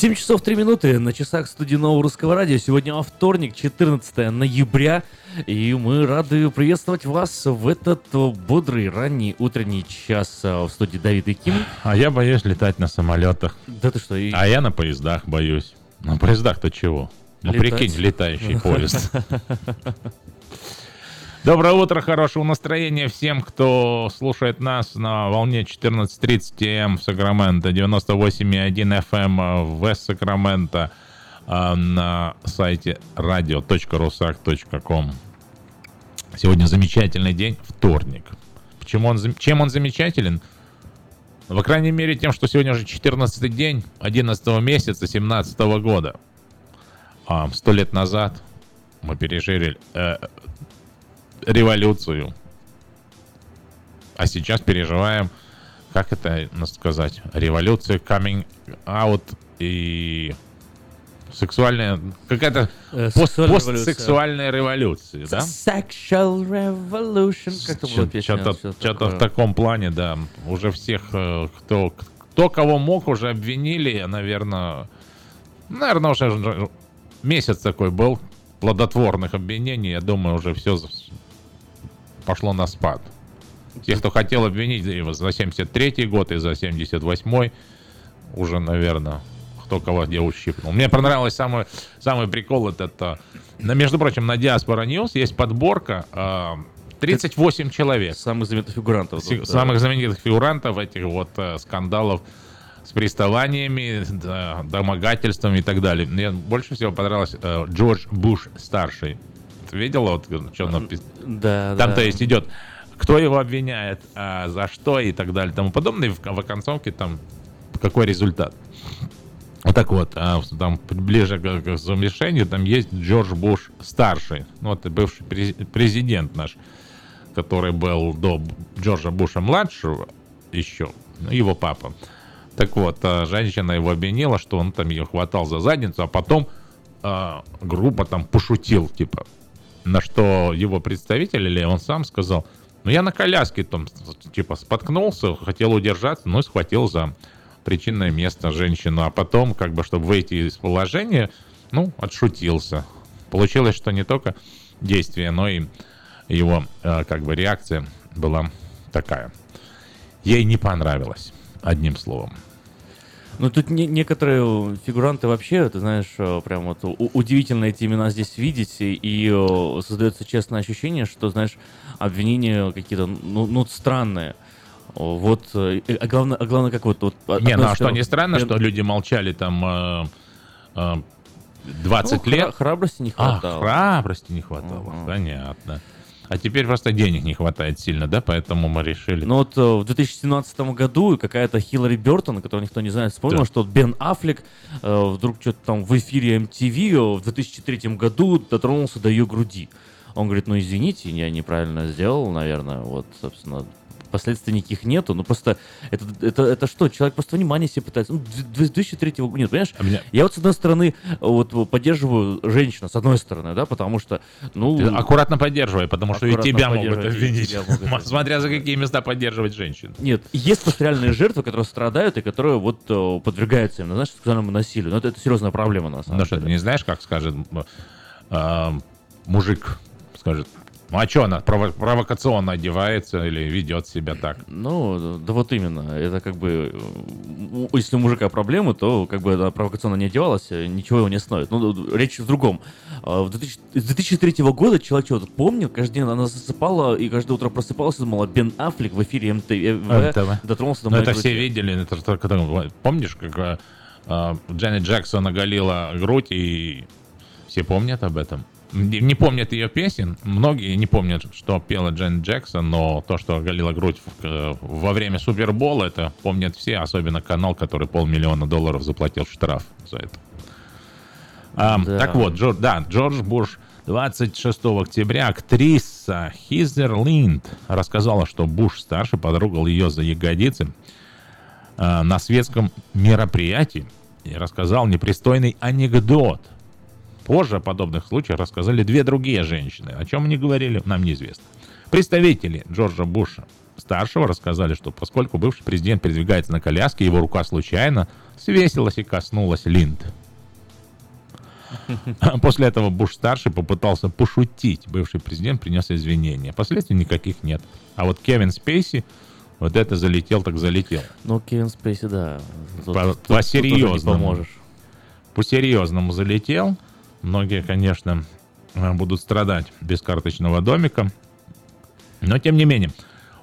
7 часов 3 минуты на часах студии Нового Русского Радио. Сегодня во вторник, 14 ноября. И мы рады приветствовать вас в этот бодрый ранний утренний час в студии Давид и Ким. А я боюсь летать на самолетах. Да ты что? И... А я на поездах боюсь. На поездах-то чего? Ну, Летать. прикинь, летающий поезд. Доброе утро, хорошего настроения всем, кто слушает нас на волне 14.30 М в Сакраменто, 98.1 FM в Сакраменто, а, на сайте radio.rusak.com. Сегодня замечательный день, вторник. Почему он, чем он замечателен? По крайней мере, тем, что сегодня уже 14 день 11 месяца 17 года. Сто лет назад мы пережили э, революцию. А сейчас переживаем, как это сказать, революцию, coming out и сексуальная какая-то э, пост, постсексуальная революция, да? Sexual revolution, как-то было Что-то, что-то в таком плане, да. Уже всех, э, кто, кто кого мог, уже обвинили, наверное, наверное, уже месяц такой был плодотворных обвинений. Я думаю, уже все пошло на спад. Те, кто хотел обвинить его за 73 год и за 78 уже, наверное, кто кого где ущипнул. Мне понравилось самый, самый прикол, это, это на, между прочим, на Diaspora News есть подборка э, 38 это человек. Самых знаменитых фигурантов. С, да. Самых знаменитых фигурантов этих вот э, скандалов с приставаниями, да, домогательствами и так далее. Мне больше всего понравилось э, Джордж Буш старший. Ты видела, вот, что он напис- Да, Там, да. то есть, идет, кто его обвиняет, а за что и так далее, тому подобное. И в, в оконцовке там какой результат. Вот так вот, а, там ближе к, к завершению, там есть Джордж Буш старший, ну, вот бывший през- президент наш, который был до Джорджа Буша младшего еще, ну, его папа. Так вот, а, женщина его обвинила, что он там ее хватал за задницу, а потом а, грубо там пошутил, типа, на что его представитель или он сам сказал, ну я на коляске там типа споткнулся, хотел удержаться, но схватил за причинное место женщину, а потом, как бы, чтобы выйти из положения, ну, отшутился. Получилось, что не только действие, но и его, э, как бы, реакция была такая. Ей не понравилось, одним словом. Ну, тут не- некоторые фигуранты вообще, ты знаешь, э, прям вот удивительно эти имена здесь видеть, и, э, создается честное ощущение, что, знаешь, обвинения какие-то, ну, ну, странные. Вот, э, а главное, а главное, как вот... вот Не, ну а что не странно, Бен- что люди молчали там э, э, 20 ну, лет? хра- храбрости не А, хватало. храбрости не хватало. Мгм. Понятно. А теперь просто денег не хватает сильно, да? Поэтому мы решили. Но вот э, в 2017 году какая-то Хиллари Бертон, которую никто не знает, вспомнила, Да. что Бен Аффлек э, вдруг что-то там в эфире MTV в 2003 году дотронулся до ее груди. Он говорит, ну извините, я неправильно сделал, наверное, вот, собственно, последствий никаких нету, ну просто это, это, это что, человек просто внимание себе пытается, ну, д- 2003 года, нет, понимаешь, А меня- я вот с одной стороны вот поддерживаю женщину, с одной стороны, да, потому что, ну... Ты аккуратно поддерживай, потому что и тебя могут обвинить. могут. Смотря за какие места поддерживать женщин. Нет, есть просто реальные жертвы, которые страдают и которые вот э, подвергаются именно, знаешь, сексуальному насилию. Но это, это серьезная проблема, на самом Ну что, ты деле. не знаешь, как скажет э, мужик, скажет, ну а что она прово- провокационно одевается или ведет себя так? Ну, да вот именно. Это как бы, э, если у мужика проблемы, то как бы она провокационно не одевалась, э, ничего его не стоит. Ну, речь в другом. А, В 2000 с 2003 года человек что-то помнил, каждый день она засыпала и каждое утро просыпалась и думала, Бен Аффлек в эфире МТВ МТВ. дотронулся до Ну моей это груди». все видели. Это, когда- помнишь, как э, э, Дженнет Джексон оголила грудь, и все помнят об этом? Не, не помнят ее песен. Многие не помнят, что пела Дженнет Джексон, но то, что оголила грудь в- э, во время Супербола, это помнят все, особенно канал, который полмиллиона долларов заплатил штраф за это. А, Да. Так вот, Джор- да, Джордж Буш 26 октября актриса Хизер Линд рассказала, что Буш-старший потрогал ее за ягодицы а, на светском мероприятии и рассказал непристойный анекдот. Позже о подобных случаях рассказали две другие женщины. О чем они говорили, нам неизвестно. Представители Джорджа Буша старшего рассказали, что поскольку бывший президент передвигается на коляске, его рука случайно свесилась и коснулась Линд. После этого Буш-старший попытался пошутить. Бывший президент принес извинения. Последствий никаких нет. А вот Кевин Спейси, вот это залетел так залетел. Ну, Кевин Спейси, да. По- по-серьезному. поможешь. По-серьезному залетел. Многие, конечно, э, будут страдать без карточного домика. Но, тем не менее,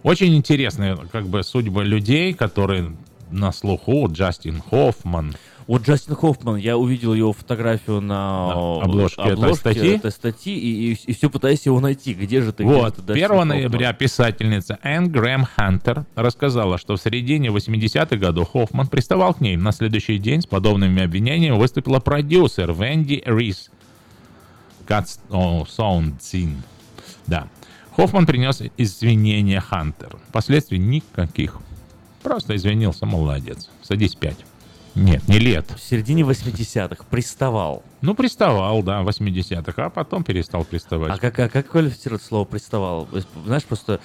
очень интересные как бы судьбы людей, которые на слуху. Джастин Хоффман, Вот Джастин Хоффман, я увидел его фотографию на, На э, обложке этой статьи? этой статьи и, и, все пытаюсь его найти. Где же ты? где Вот, же ты, 1 Джастин ноября писательница Энн Грэм Хантер рассказала, что в середине 80-х годов Хоффман приставал к ней. На следующий день с подобными обвинениями выступила продюсер Венди Рис. Кац... О. Да. Хоффман принес извинения Хантер. Последствий никаких. Просто извинился, молодец. Садись пять. Нет, не лет. В середине 80-х приставал. Ну, приставал, да, в 80-х, а потом перестал приставать. А как, а как квалифицировать слово приставал? Знаешь, просто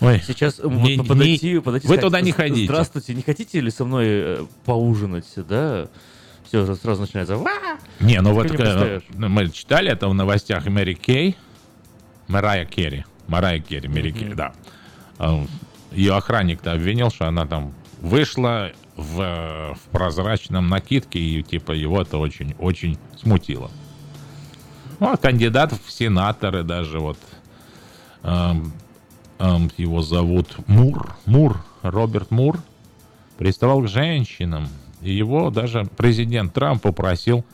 Ой, сейчас э, Не- подойти, подойти вы сказать, туда не «З- ходите». Здравствуйте, не хотите ли со мной э, поужинать, да? Все, сразу начинается. «Ва!» Не, ну вот не э, ну, мы читали это в новостях Мэри Кей, Марая Керри, Марая Керри, Мэри Кей, да. А, Ее охранник-то обвинил, что она там вышла в, в прозрачном накидке, и типа его это очень-очень смутило. Ну, а кандидат в сенаторы даже вот эм, эм, его зовут Мур, Мур, Роберт Мур, приставал к женщинам. И его даже президент Трамп попросил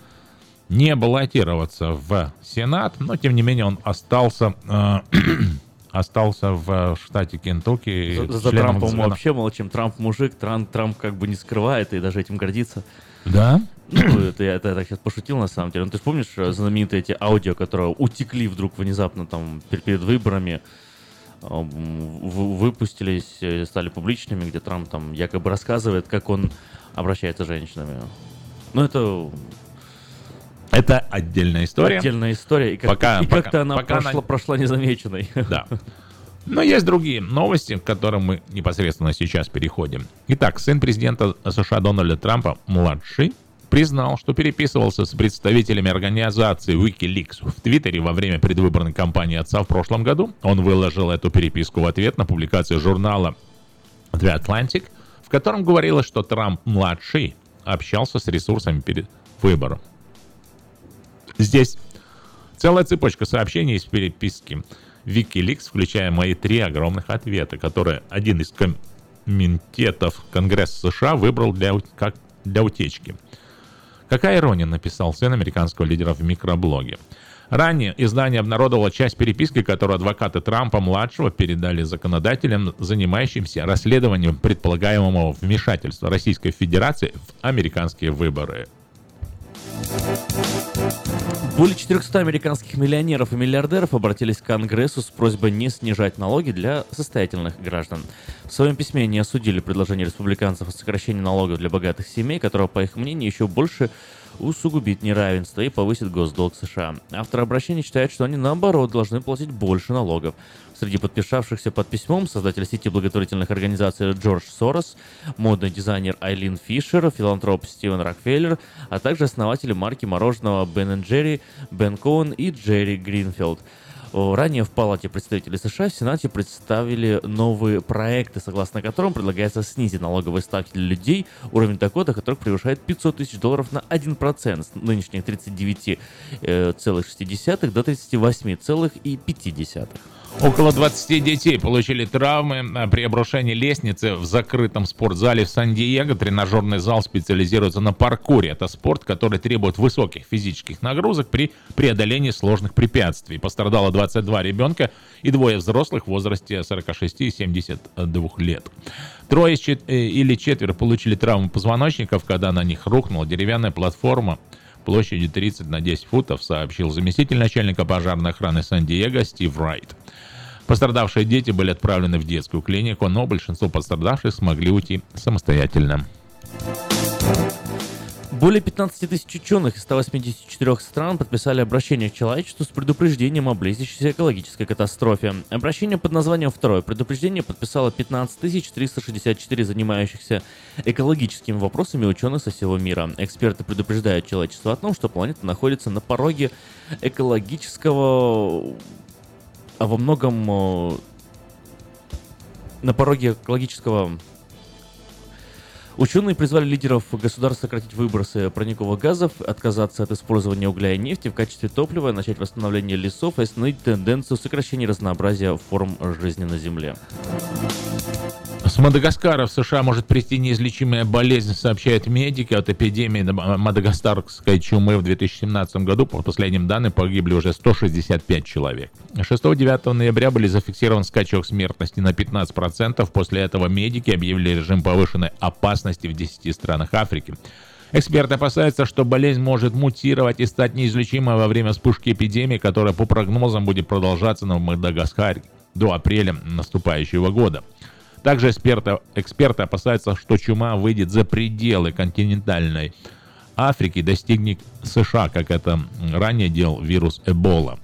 не баллотироваться в Сенат, но тем не менее он остался, э, остался в штате Кентукки. За, за Трампом мы вообще молчим. Трамп мужик, Трамп, Трамп как бы не скрывает и даже этим гордится. Да? Ну, это я, это я так сейчас пошутил на самом деле. Ну, ты же помнишь э, знаменитые эти аудио, которые утекли вдруг внезапно там перед, перед выборами, э, выпустились, э, стали публичными, где Трамп там якобы рассказывает, как он обращается с женщинами. Ну, это это отдельная история. Отдельная история. И, как, пока, и пока, как-то она, пока прошла, она прошла незамеченной. Да. Но есть другие новости, к которым мы непосредственно сейчас переходим. Итак, сын президента США Дональда Трампа, младший, признал, что переписывался с представителями организации Wikileaks в Твиттере во время предвыборной кампании отца в прошлом году. Он выложил эту переписку в ответ на публикацию журнала The Atlantic, в котором говорилось, что Трамп-младший общался с ресурсами перед выбором. Здесь целая цепочка сообщений из переписки Wikileaks, включая мои три огромных ответа, которые один из комитетов Конгресса США выбрал для, как, для утечки. Какая ирония, написал сын американского лидера в микроблоге. Ранее издание обнародовало часть переписки, которую адвокаты Трампа-младшего передали законодателям, занимающимся расследованием предполагаемого вмешательства Российской Федерации в американские выборы. Более 400 американских миллионеров и миллиардеров обратились к Конгрессу с просьбой не снижать налоги для состоятельных граждан. В своем письме они осудили предложение республиканцев о сокращении налогов для богатых семей, которое, по их мнению, еще больше усугубит неравенство и повысит госдолг США. Авторы обращения считают, что они, наоборот, должны платить больше налогов. Среди подписавшихся под письмом создатель сети благотворительных организаций Джордж Сорос, модный дизайнер Айлин Фишер, филантроп Стивен Рокфеллер, а также основатели марки мороженого Бен Джерри, Бен Коун и Джерри Гринфилд. Ранее в Палате представителей США в Сенате представили новые проекты, согласно которым предлагается снизить налоговые ставки для людей, уровень дохода которых превышает 500 тысяч долларов на 1% с нынешних 39,6 э, до 38,5. Около 20 детей получили травмы а, при обрушении лестницы в закрытом спортзале в Сан-Диего. Тренажерный зал специализируется на паркуре. Это спорт, который требует высоких физических нагрузок при преодолении сложных препятствий. Пострадало 22 ребенка и двое взрослых в возрасте 46 и 72 лет. Трое э, или четверо получили травмы позвоночников, когда на них рухнула деревянная платформа площадью 30 на 10 футов, сообщил заместитель начальника пожарной охраны Сан-Диего Стив Райт. Пострадавшие дети были отправлены в детскую клинику, но большинство пострадавших смогли уйти самостоятельно. Более 15 тысяч ученых из 184 стран подписали обращение к человечеству с предупреждением о близящейся экологической катастрофе. Обращение под названием «Второе предупреждение» подписало 15 364 занимающихся экологическими вопросами ученых со всего мира. Эксперты предупреждают человечество о том, что планета находится на пороге экологического... а во многом э, на пороге экологического Ученые призвали лидеров государств сократить выбросы парниковых газов, отказаться от использования угля и нефти в качестве топлива, начать восстановление лесов и остановить тенденцию сокращения разнообразия форм жизни на Земле. С Мадагаскара в США может прийти неизлечимая болезнь, сообщают медики. От эпидемии мадагаскарской чумы в 2017 году, по последним данным, погибли уже 165 человек. 6-9 ноября были зафиксирован скачок смертности на 15%. После этого медики объявили режим повышенной опасности в 10 странах Африки. Эксперты опасаются, что болезнь может мутировать и стать неизлечимой во время вспышки эпидемии, которая по прогнозам будет продолжаться на Мадагаскаре до апреля наступающего года. Также эксперты, эксперты опасаются, что чума выйдет за пределы континентальной Африки, достигнет США, как это ранее делал вирус Эбола.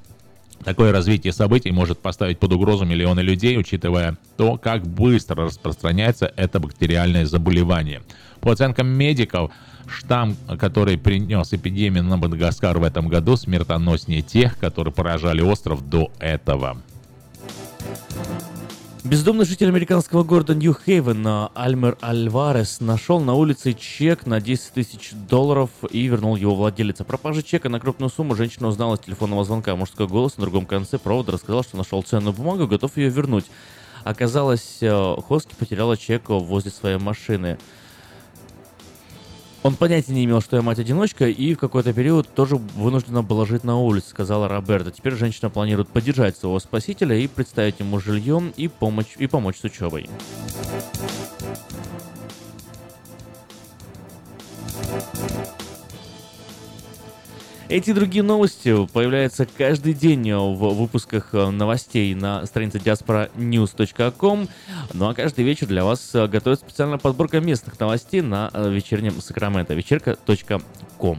Такое развитие событий может поставить под угрозу миллионы людей, учитывая то, как быстро распространяется это бактериальное заболевание. По оценкам медиков, штамм, который принес эпидемию на Мадагаскар в этом году, смертоноснее тех, которые поражали остров до этого. Бездомный житель американского города Нью-Хейвен Альмер Альварес нашел на улице чек на 10 тысяч долларов и вернул его владелец. О пропаже чека на крупную сумму женщина узнала с телефонного звонка. Мужской голос на другом конце провода рассказал, что нашел ценную бумагу готов ее вернуть. Оказалось, э, Хоски потеряла чек возле своей машины. Он понятия не имел, что я мать-одиночка, и в какой-то период тоже вынуждена была жить на улице, сказала Роберта. Теперь женщина планирует поддержать своего спасителя и представить ему жильем и помочь, и помочь с учебой. Эти и другие новости появляются каждый день в выпусках новостей на странице diasporanews.com. Ну а каждый вечер для вас готовит специальная подборка местных новостей на вечернем Сакраменто. Вечерка.ком.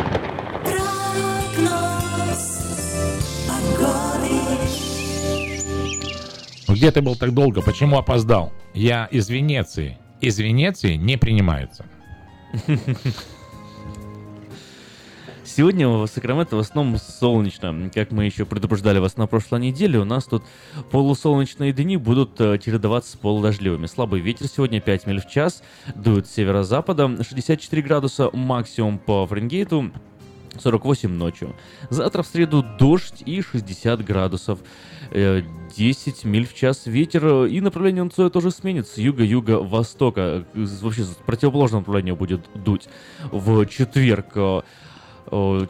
Где ты был так долго? Почему опоздал? Я из Венеции. Из Венеции не принимаются. Сегодня в Сакраменто в основном солнечно. Как мы еще предупреждали вас на прошлой неделе, у нас тут полусолнечные дни будут э, чередоваться с полудождливыми. Слабый ветер сегодня 5 миль в час, дует с северо-запада, 64 градуса максимум по Фаренгейту, 48 ночью. Завтра в среду дождь и 60 градусов. 10 э, миль в час ветер, и направление он тоже сменится с юга-юга-востока. Вообще с противоположного направления будет дуть. В четверг э,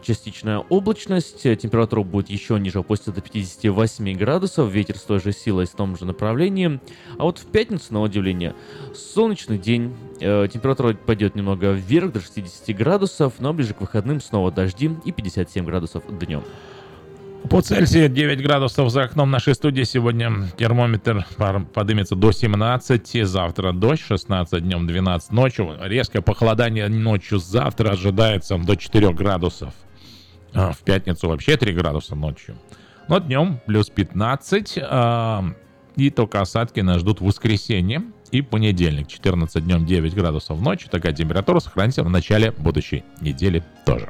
частичная облачность, температура будет еще ниже, опустится до 58 градусов, ветер с той же силой в том же направлении. А вот в пятницу, на удивление, солнечный день, э, температура пойдет немного вверх до 60 градусов, но ближе к выходным снова дожди и 57 градусов днем. По Цельсию 9 градусов за окном нашей студии. Сегодня термометр поднимется до 17. Завтра дождь, 16 днем, 12 ночью. Резкое похолодание ночью завтра ожидается до 4 градусов. А в пятницу вообще 3 градуса ночью. Но днем плюс 15. А, и только осадки нас ждут в воскресенье и понедельник. 14 днем, 9 градусов ночью. Такая температура сохранится в начале будущей недели тоже.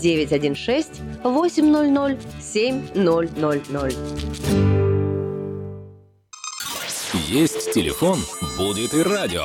916 800 7000. Есть телефон, будет и радио.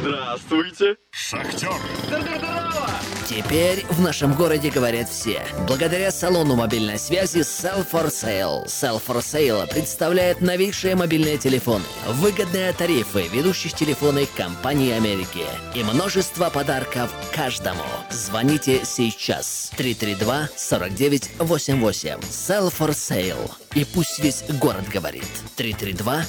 Здравствуйте. Шахтер. Теперь в нашем городе говорят все. Благодаря салону мобильной связи Sell for Sale. Sell for Sale представляет новейшие мобильные телефоны, выгодные тарифы ведущих телефонных компаний Америки и множество подарков каждому. Звоните сейчас 332 49 88. Sell for Sale. И пусть весь город говорит. 332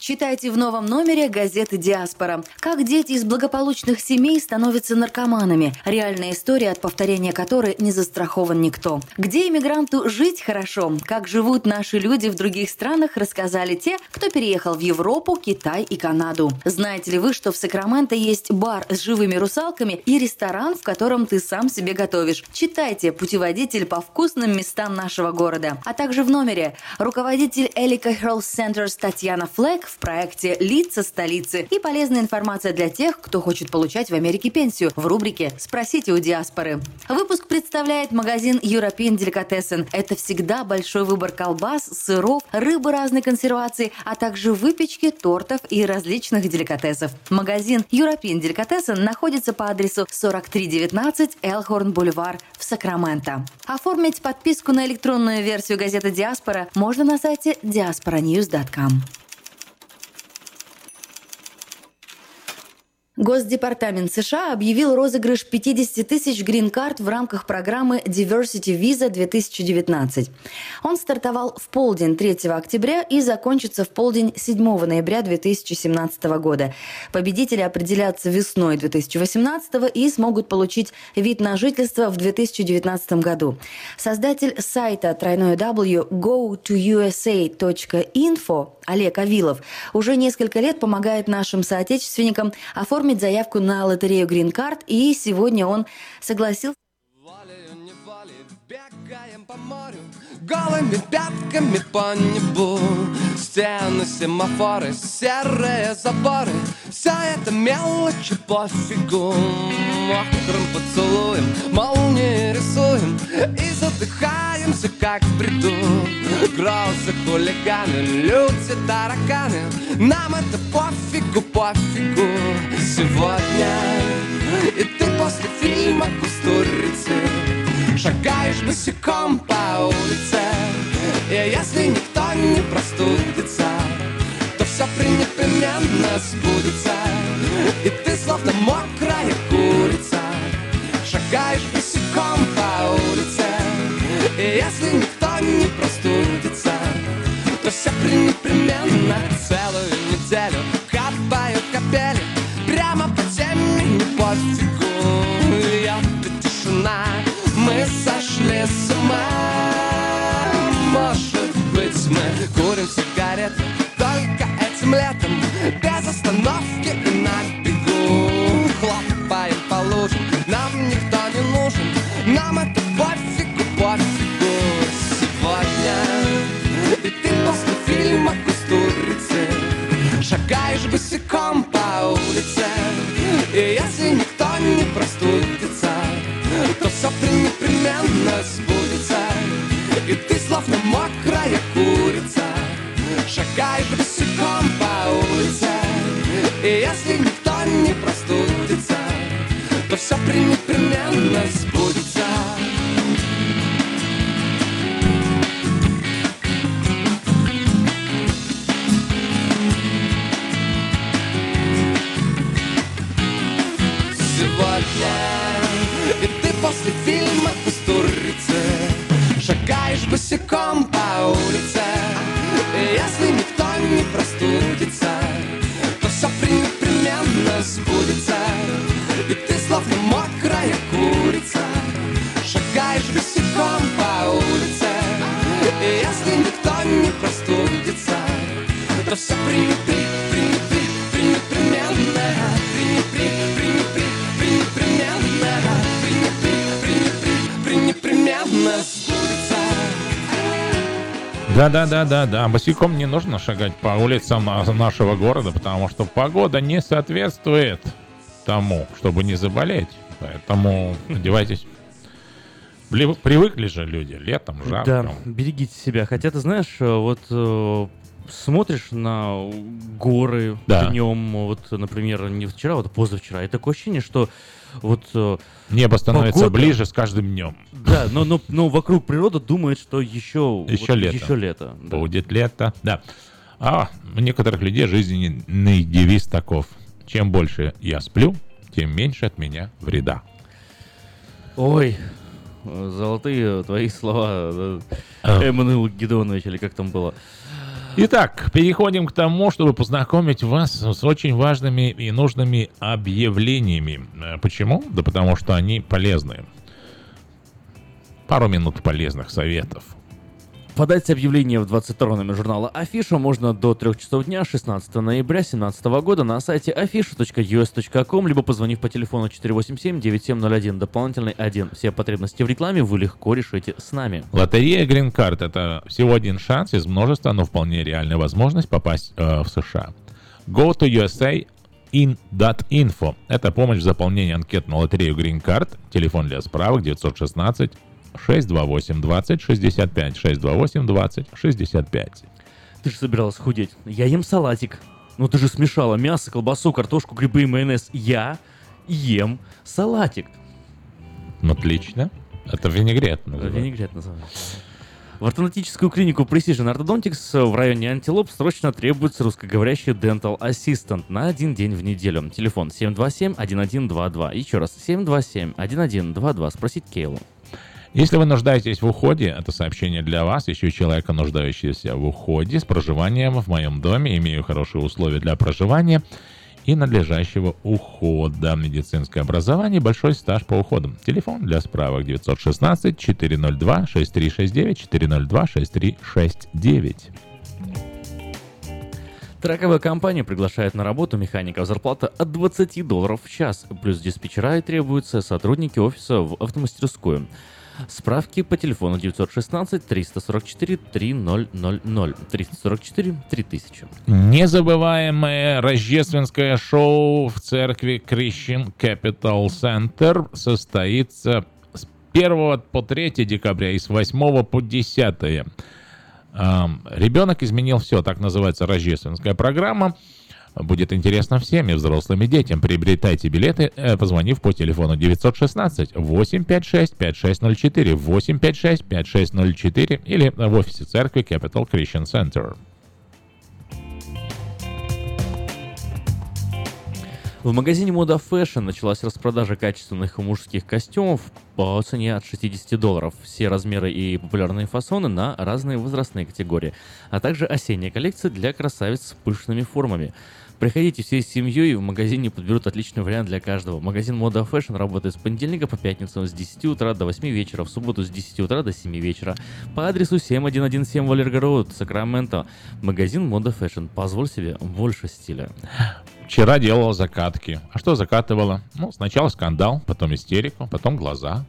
Читайте в новом номере газеты «Диаспора». Как дети из благополучных семей становятся наркоманами. Реальная история, от повторения которой не застрахован никто. Где иммигранту жить хорошо. Как живут наши люди в других странах, рассказали те, кто переехал в Европу, Китай и Канаду. Знаете ли вы, что в Сакраменто есть бар с живыми русалками и ресторан, в котором ты сам себе готовишь? Читайте «Путеводитель по вкусным местам нашего города». А также в номере руководитель Элика Health Centers Татьяна Флэк в проекте «Лица столицы» и полезная информация для тех, кто хочет получать в Америке пенсию в рубрике «Спросите у диаспоры». Выпуск представляет магазин European Delicatessen. Это всегда большой выбор колбас, сыров, рыбы разной консервации, а также выпечки, тортов и различных деликатесов. Магазин European Delicatessen находится по адресу 4319 Элхорн Бульвар в Сакраменто. Оформить подписку на электронную версию газеты «Диаспора» можно на сайте diasporanews.com. Госдепартамент США объявил розыгрыш 50 тысяч грин-карт в рамках программы Diversity Visa 2019. Он стартовал в полдень 3 октября и закончится в полдень 7 ноября 2017 года. Победители определятся весной 2018 и смогут получить вид на жительство в 2019 году. Создатель сайта тройной W go2usa.info Олег Авилов уже несколько лет помогает нашим соотечественникам оформить заявку на лотерею Green Card, и сегодня он согласился Голыми пятками по небу. Стены, семафоры, серые заборы. Все это мелочи пофигу. Мокрым поцелуем молнии рисуем. И задыхаемся, как в бреду. Грозы, хулиганы, люди, тараканы. Нам это пофигу, пофигу. Сегодня и ты после фильма «Кустурицы» Шагаешь босиком по улице. И если никто не простудится То все непременно сбудется. И ты словно мокрая курица. Шагаешь босиком по улице. И если никто не простудится То все непременно целую неделю Копают капели босиком по улице. И если никто не простудится то все непременно сбудется. И ты словно мокрая курица Шагаешь босиком по улице. И если никто не простудится То все непременно сбудется ты после фильма Да-да-да-да-да. Босиком не нужно шагать по улицам нашего города, потому что погода не соответствует тому, чтобы не заболеть. Поэтому одевайтесь Привыкли же люди, летом жарко. Да, берегите себя. Хотя, ты знаешь, э, вот э, смотришь на горы Да. днем, вот, например, не вчера, вот позавчера, и такое ощущение, что вот, э, Небо становится Погода. ближе с каждым днем. да, но, но, но вокруг природа думает, что еще, Еще лето. еще лето. да. Будет лето, да. А у некоторых людей жизненный девиз таков. Чем больше я сплю, тем меньше от меня вреда. Ой, золотые твои слова, э, А. Эммануил Гедеонович, или как там было. Итак, переходим к тому, чтобы познакомить вас с очень важными и нужными объявлениями. Э, Почему? Да потому что они полезны. Пару минут полезных советов. Подать объявление в 22 номер журнала Афиша можно до 3 часов дня 16 ноября 2017 года на сайте afisha.us.com, либо позвонив по телефону 487-9701, дополнительный 1. Все потребности в рекламе вы легко решите с нами. Лотерея Green Card — это всего один шанс из множества, но вполне реальная возможность попасть э, в США. Go to USA in.info. Это помощь в заполнении анкет на лотерею Green Card. Телефон для справок 916 628 20 65 628 20 65. Ты же собиралась худеть. Я ем салатик. Ну ты же смешала мясо, колбасу, картошку, грибы и майонез. Я ем салатик. Ну, Отлично. Это винегрет. называется. Винегрет называется. В ортодонтическую клинику Precision Orthodontics в районе Антилоп срочно требуется русскоговорящий Dental Assistant на один день в неделю. Телефон 727-1122. Еще раз, 727-1122. Спросить Кейлу. Если вы нуждаетесь в уходе, это сообщение для вас, ищу человека, нуждающегося в уходе, с проживанием в моем доме, имею хорошие условия для проживания и надлежащего ухода. Медицинское образование, большой стаж по уходам. Телефон для справок 916-402-6369, 402-6369. Траковая компания приглашает на работу механиков зарплата от 20 долларов в час. Плюс диспетчера и требуются сотрудники офиса в автомастерскую. Справки по телефону 916 344 3000 344 3000. Незабываемое рождественское шоу в церкви Christian Capital Center состоится с 1 по 3 декабря и с 8 по 10. Ам, Ребенок изменил все, так называется рождественская программа. Будет интересно всем и взрослым и детям. Приобретайте билеты, э, позвонив по телефону 916 856 5604 856 5604 или в офисе церкви Capital Christian Center. В магазине Moda Fashion началась распродажа качественных мужских костюмов по цене от 60 долларов. Все размеры и популярные фасоны на разные возрастные категории, а также осенняя коллекция для красавиц с пышными формами. Приходите всей семьей, и в магазине подберут отличный вариант для каждого. Магазин Moda Fashion работает с понедельника по пятницу с 10 утра до 8 вечера, в субботу с 10 утра до 7 вечера. По адресу 7117 Валерго Роуд, Сакраменто. Магазин Moda Fashion. Позволь себе больше стиля. Вчера делала закатки. А что закатывала? Ну, сначала скандал, потом истерику, потом глаза.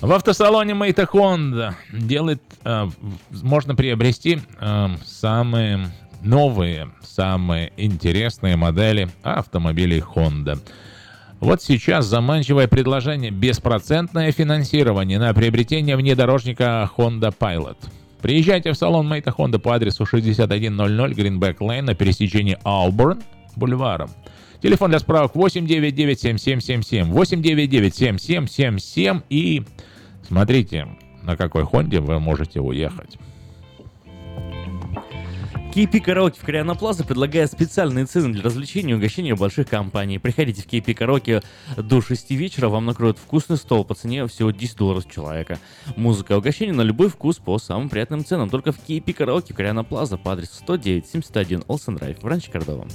В автосалоне Мэйта Honda делает, э, можно приобрести э, самые новые, самые интересные модели автомобилей Honda. Вот сейчас заманчивое предложение – беспроцентное финансирование на приобретение внедорожника Honda Pilot. Приезжайте в салон Мэйта Honda по адресу 6100 Greenback Lane на пересечении Ауборн бульваром. Телефон для справок 899-7777, 899-7777 и смотрите, на какой Хонде вы можете уехать. KP Караоке в Кориана предлагает специальные цены для развлечений и угощения больших компаний. Приходите в KP Караоке до 6 вечера, вам накроют вкусный стол по цене всего 10 долларов человека. Музыка и угощение на любой вкус по самым приятным ценам. Только в KP Караоке в Кориана Плаза по адресу 109-71 Олсен Драйв в Ранче Кордова.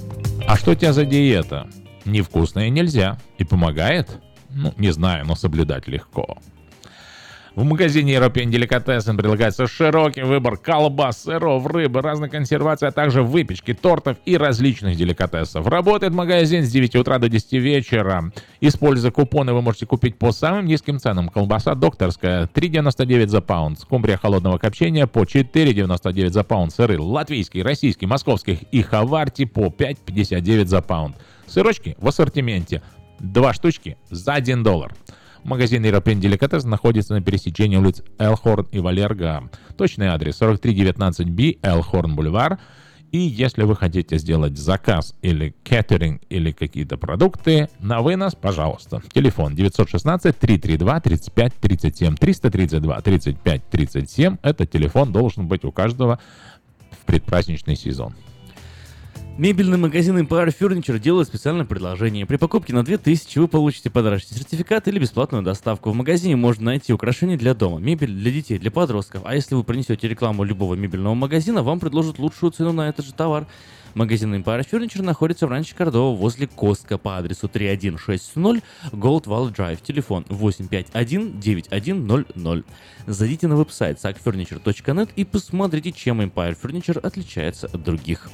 А что у тебя за диета? Невкусное нельзя. И помогает? Ну, не знаю, но соблюдать легко. В магазине European Delicatessen предлагается широкий выбор колбас, сыров, рыбы, разной консервации, а также выпечки, тортов и различных деликатесов. Работает магазин с 9 утра до 10 вечера. Используя купоны, вы можете купить по самым низким ценам. Колбаса докторская 3,99 за паунд, скумбрия холодного копчения по 4,99 за паунд, сыры латвийский, российский, московских и хаварти по 5,59 за паунд. Сырочки в ассортименте. Два штучки за 1 доллар. Магазин European Delicatessen находится на пересечении улиц Элхорн и Валерга. Точный адрес 4319B Элхорн Бульвар. И если вы хотите сделать заказ или кеттеринг или какие-то продукты на вынос, пожалуйста. Телефон 916 332 35 37 332 35 37. Этот телефон должен быть у каждого в предпраздничный сезон. Мебельный магазин Empire Furniture делает специальное предложение. При покупке на 2000 вы получите подарочный сертификат или бесплатную доставку. В магазине можно найти украшения для дома, мебель для детей, для подростков. А если вы принесете рекламу любого мебельного магазина, вам предложат лучшую цену на этот же товар. Магазин Empire Furniture находится в ранче Кордова возле Коска по адресу 3160 Gold Valley Drive. Телефон 851-9100. Зайдите на веб-сайт sackfurniture.net и посмотрите, чем Empire Furniture отличается от других.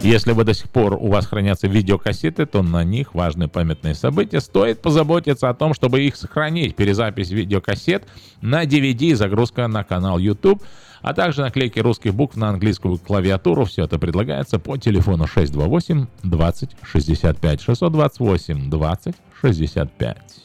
Если вы до сих пор у вас хранятся видеокассеты, то на них важные памятные события. Стоит позаботиться о том, чтобы их сохранить. Перезапись видеокассет на DVD загрузка на канал YouTube а также наклейки русских букв на английскую клавиатуру. Все это предлагается по телефону 628 20 65 628 20 65.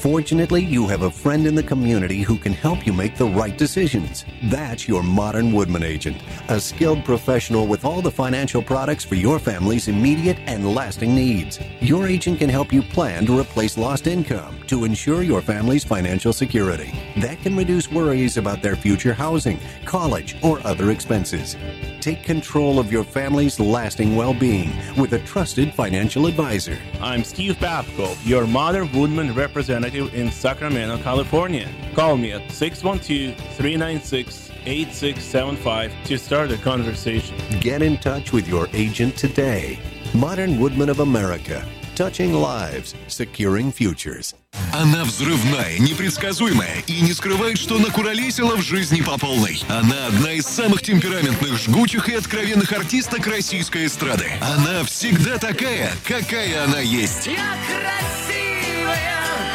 Fortunately, you have a friend in the community who can help you make the right decisions. That's your modern Woodman agent, a skilled professional with all the financial products for your family's immediate and lasting needs. Your agent can help you plan to replace lost income to ensure your family's financial security. That can reduce worries about their future housing, college, or other expenses. Take control of your family's lasting well being with a trusted financial advisor. I'm Steve Babko, your modern Woodman representative in Sacramento, California. Call me at 612 396 8675 to start a conversation. Get in touch with your agent today. Modern Woodman of America. Touching lives, securing futures. Она взрывная, непредсказуемая и не скрывает, что накуролесила в жизни по полной. Она одна из самых темпераментных, жгучих и откровенных артисток российской эстрады. Она всегда такая, какая она есть. Я красивая!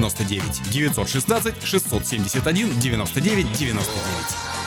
99 916 671 99 99.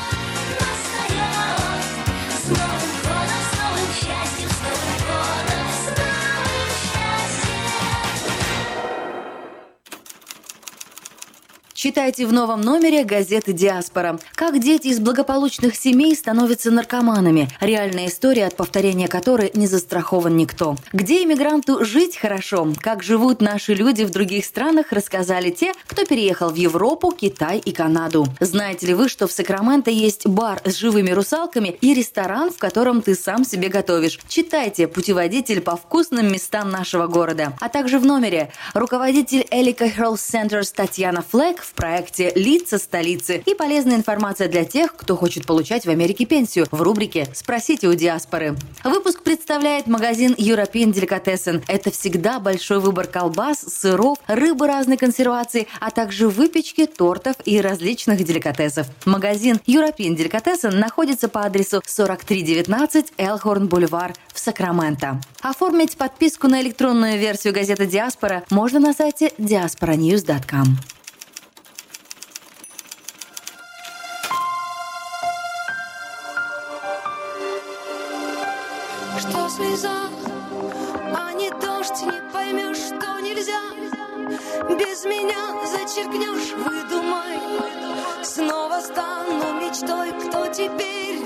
Читайте в новом номере газеты «Диаспора». Как дети из благополучных семей становятся наркоманами. Реальная история, от повторения которой не застрахован никто. Где иммигранту жить хорошо? Как живут наши люди в других странах, рассказали те, кто переехал в Европу, Китай и Канаду. Знаете ли вы, что в Сакраменто есть бар с живыми русалками и ресторан, в котором ты сам себе готовишь? Читайте «Путеводитель по вкусным местам нашего города». А также в номере руководитель Элика Health Centers Татьяна Флэк в проекте «Лица столицы» и полезная информация для тех, кто хочет получать в Америке пенсию в рубрике «Спросите у диаспоры». Выпуск представляет магазин European Delicatessen. Это всегда большой выбор колбас, сыров, рыбы разной консервации, а также выпечки, тортов и различных деликатесов. Магазин European Delicatessen находится по адресу 4319 Элхорн Бульвар в Сакраменто. Оформить подписку на электронную версию газеты «Диаспора» можно на сайте diasporanews.com. Что слеза, а не дождь, не поймешь, что нельзя. Без меня зачеркнешь, выдумай. Снова стану мечтой, кто теперь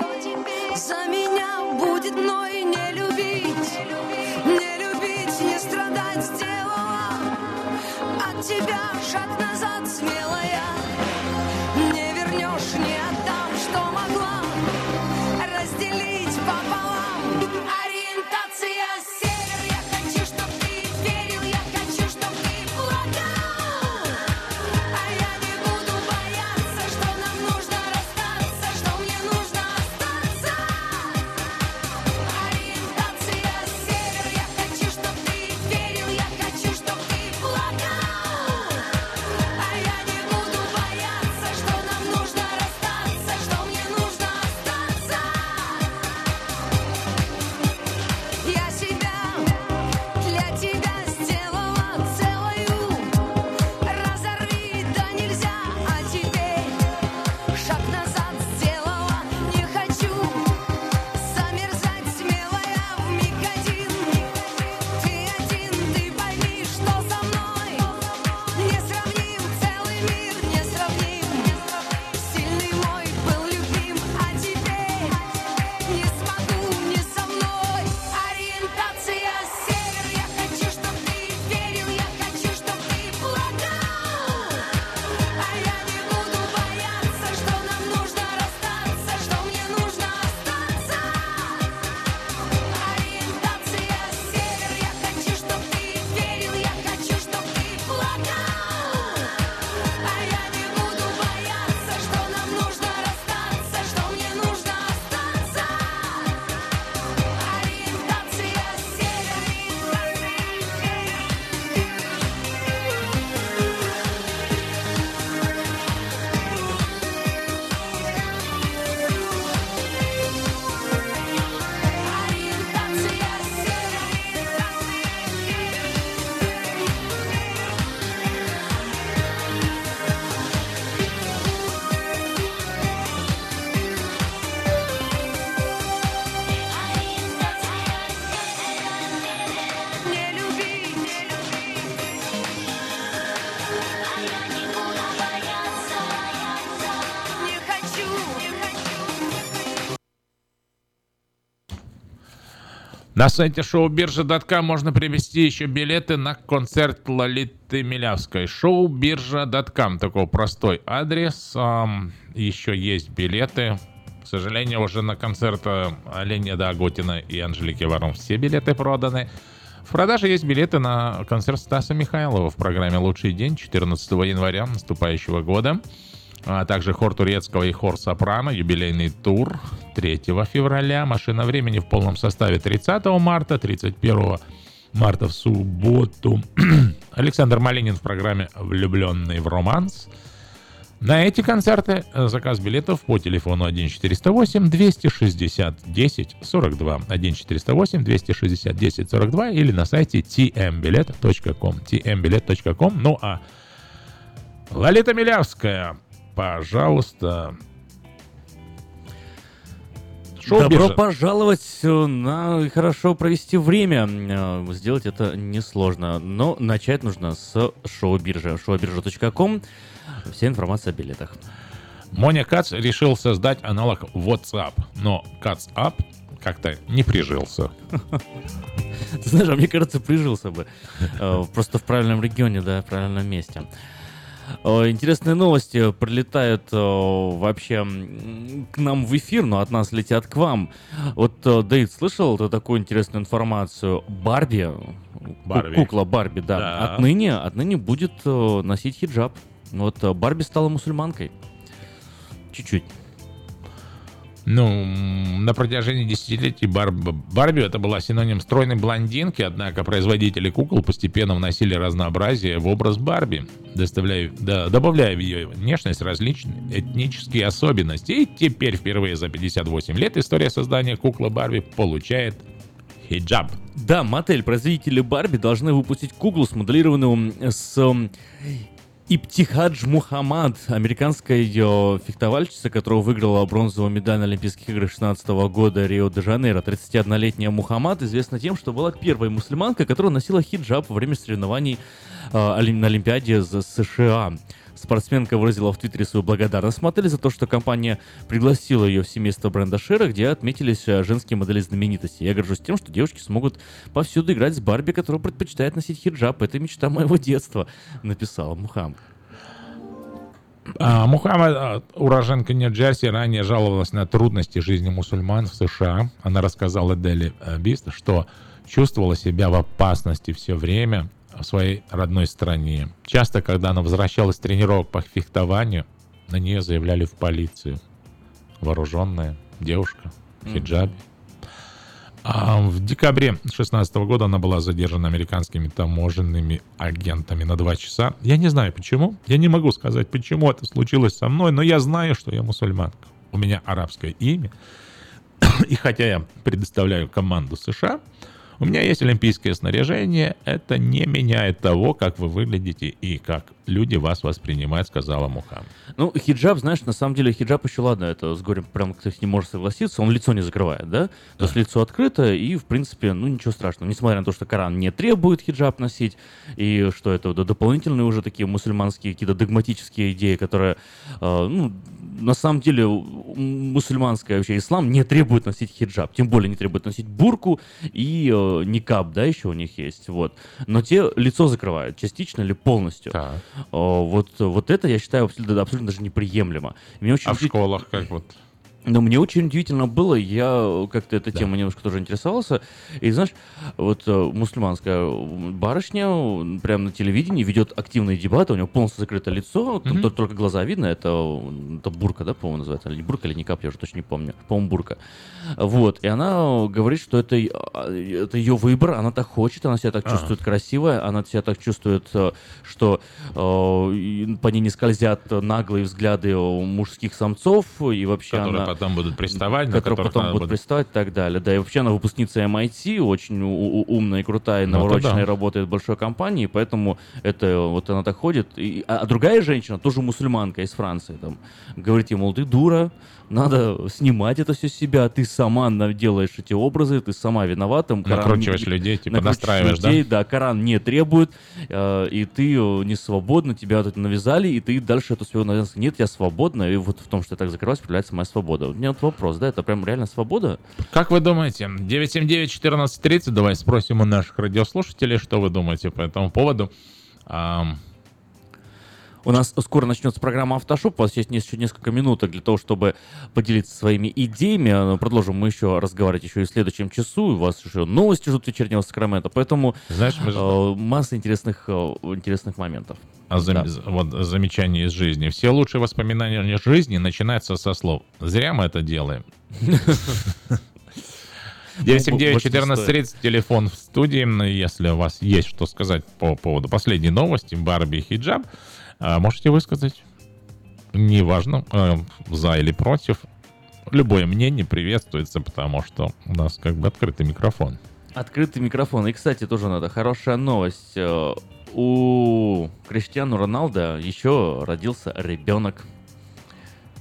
за меня будет мной не любить. Не любить, не страдать сделала от тебя шаг назад смелая. На сайте шоу-биржа.ком можно приобрести еще билеты на концерт Лолиты Милявской. Шоу-биржа.ком, такой простой адрес. Еще есть билеты. К сожалению, уже на концерт э, Леонида Агутина и Анжелики Варум все билеты проданы. В продаже есть билеты на концерт Стаса Михайлова в программе «Лучший день» 14 января наступающего года. А также хор турецкого и хор сопрано, юбилейный тур 3 февраля, машина времени в полном составе 30 марта, 31 марта в субботу. Александр Малинин в программе «Влюбленный в романс». На эти концерты э, заказ билетов по телефону 1408 260 10 42 1408 260 10 42 или на сайте tmbilet.com tmbilet.com Ну а Лолита Милявская, пожалуйста. Добро пожаловать э, на хорошо провести время. Э, Сделать это несложно, но начать нужно с шоу-биржи. Шоу-биржа.ком Вся информация о билетах. Моня Кац решил создать аналог WhatsApp, но WhatsApp как-то не прижился. Ты знаешь, а мне кажется, прижился бы. Э, Просто в правильном регионе, да, в правильном месте. Э, Интересные новости прилетают э, вообще к нам в эфир, но от нас летят к вам. Вот, э, Дэйд, слышал ты такую интересную информацию? Барби, Барби. кукла Барби, да, Да. Отныне, отныне будет носить хиджаб. Вот Барби стала мусульманкой. Чуть-чуть. Ну, на протяжении десятилетий Бар- Барби это была синоним стройной блондинки, однако производители кукол постепенно вносили разнообразие в образ Барби, доставляя, да, добавляя в ее внешность различные этнические особенности. И теперь впервые за 58 лет история создания куклы Барби получает хиджаб. Да, мотель производители Барби должны выпустить куклу, смоделированную с Иптихадж Мухаммад, американская ее фехтовальщица, которая выиграла бронзовую медаль на Олимпийских играх 16 года Рио-де-Жанейро. 31-летняя Мухаммад известна тем, что была первой мусульманкой, которая носила хиджаб во время соревнований э, на Олимпиаде за США. Спортсменка выразила в Твиттере свою благодарность модели за то, что компания пригласила ее в семейство бренда Шера, где отметились э, женские модели знаменитости. Я горжусь тем, что девушки смогут повсюду играть с Барби, которая предпочитает носить хиджаб. Это мечта моего детства, написала Мухам. А, Мухаммад, а, уроженка Нью-Джерси, ранее жаловалась на трудности жизни мусульман в США. Она рассказала Дели Бист, что чувствовала себя в опасности все время в своей родной стране. Часто, когда она возвращалась с тренировок по фехтованию, на нее заявляли в полицию. Вооруженная девушка в хиджабе. А в декабре 2016 года она была задержана американскими таможенными агентами на два часа. Я не знаю почему. Я не могу сказать, почему это случилось со мной, но я знаю, что я мусульманка. У меня арабское имя. И хотя я предоставляю команду США, у меня есть олимпийское снаряжение. Это не меняет того, как вы выглядите и как люди вас воспринимают, сказала Мухаммад. Ну, хиджаб, знаешь, на самом деле хиджаб еще ладно, это с горем прям кто не может согласиться, он лицо не закрывает, да? То есть лицо открыто, и, в принципе, ну, ничего страшного. Несмотря на то, что Коран не требует хиджаб носить, и что это да, дополнительные уже такие мусульманские какие-то догматические идеи, которые, э, ну, на самом деле, мусульманская вообще ислам не требует носить хиджаб, тем более не требует носить бурку и э, никаб, да, еще у них есть, вот. Но те лицо закрывают, частично или полностью. Э, вот, вот это, я считаю, абсолютно, абсолютно даже неприемлемо. Мне очень А в школах как вот? Но мне очень удивительно было, я как-то эта тема немножко тоже интересовался. И знаешь, вот э, мусульманская барышня м, прямо на телевидении ведет активные дебаты, у нее полностью закрыто лицо, там Мгм. только, глаза видно, это, это бурка, да, по-моему, называется, или бурка, или никап, я уже точно не помню, по-моему, бурка. Вот, и она говорит, что это, э, это ее выбор, она так хочет, она себя так А. чувствует красивая, она себя так чувствует, э, что э, по ней не скользят наглые взгляды э, мужских самцов, и вообще Которые она... потом будут приставать, на которые которых потом будут будет- приставать и так далее. Да, и вообще она выпускница MIT, очень умная и крутая, и Ну, навороченная, да. работает в большой компании, поэтому это вот она так ходит. И, а, а другая женщина, тоже мусульманка из Франции, там, говорит ей, мол, ты дура, надо снимать это все с себя, ты сама делаешь эти образы, ты сама виновата. Коран не- Накручиваешь людей, типа, накручиваешь настраиваешь, да? людей, да? Коран не требует, э, и ты э, не свободна, тебя вот это навязали, и ты дальше эту свою навязку, нет, я свободна, и вот в том, что я так закрываюсь, проявляется моя свобода. У меня вот вопрос, да, это прям реально свобода? Как вы думаете, 979-1430, давай спросим у наших радиослушателей, что вы думаете по этому поводу. Ам, У нас скоро начнется программа «Автошоп». У вас есть еще несколько минуток для того, чтобы поделиться своими идеями. Э, Продолжим мы еще разговаривать еще и в следующем часу. У вас еще новости ждут вечернего Сакрамента. Поэтому Знаешь, мы э, масса интересных, э, интересных моментов. а зам- Да. вот замечание из жизни. Все лучшие воспоминания жизни начинаются со слов. Зря мы это делаем. 979-1430, телефон в студии. Если у вас есть что сказать по поводу последней новости, Барби и хиджаб, а, можете высказать. Неважно, э, за или против. Любое мнение приветствуется, потому что у нас как бы открытый микрофон. Открытый микрофон. И, кстати, тоже надо. Хорошая новость. Э, У Криштиану Роналда еще родился ребенок.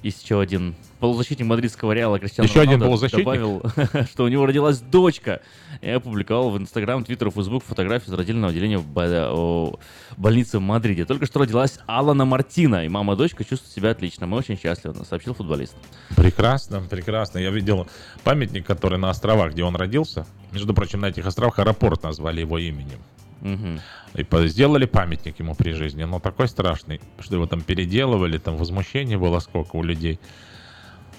еще один полузащитник мадридского Реала Кристиан Еще один Роналдо полузащитник? добавил, что у него родилась дочка. И опубликовал в Инстаграм, Твиттер, Фейсбук фотографию из родильного отделения в больнице в Мадриде. Только что родилась Алана Мартина, и мама и дочка чувствуют себя отлично. Мы очень счастливы, сообщил футболист. Прекрасно, прекрасно. Я видел памятник, который на островах, где он родился. Между прочим, на этих островах аэропорт назвали его именем. Мгм. И сделали памятник ему при жизни, но такой страшный, что его там переделывали, там возмущение было сколько у людей.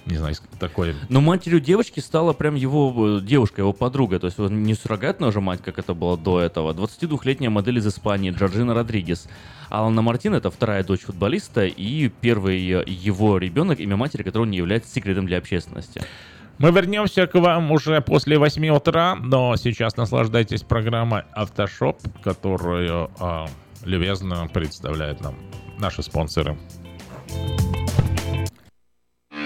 Не знаю, такое... Но матерью девочки стала прям его э, девушка, его подруга. То есть вот не суррогатная уже мать, как это было до этого. 22-летняя модель из Испании Джорджина Родригес. Алана Мартин — это вторая дочь футболиста и первый э, его ребенок, имя матери которого не является секретом для общественности. Мы вернемся к вам уже после 8 утра, но сейчас наслаждайтесь программой «Автошоп», которую а, любезно представляют нам наши спонсоры.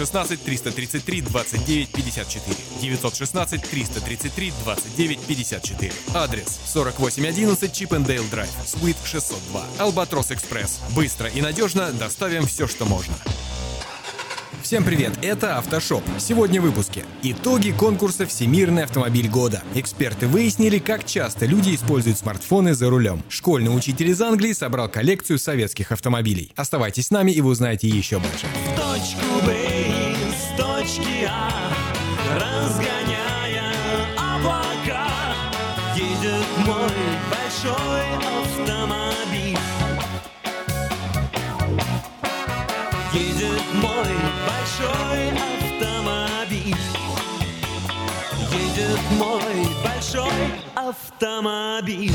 916 333 29 54. 916 333 29 54. Адрес 4811 Чипендейл Драйв, Суит 602. Албатрос Экспресс. Быстро и надежно доставим все, что можно. Всем привет, это Автошоп. Сегодня в выпуске. Итоги конкурса «Всемирный автомобиль года». Эксперты выяснили, как часто люди используют смартфоны за рулем. Школьный учитель из Англии собрал коллекцию советских автомобилей. Оставайтесь с нами и вы узнаете еще больше. точку Б с точки А, мой большой автомобиль.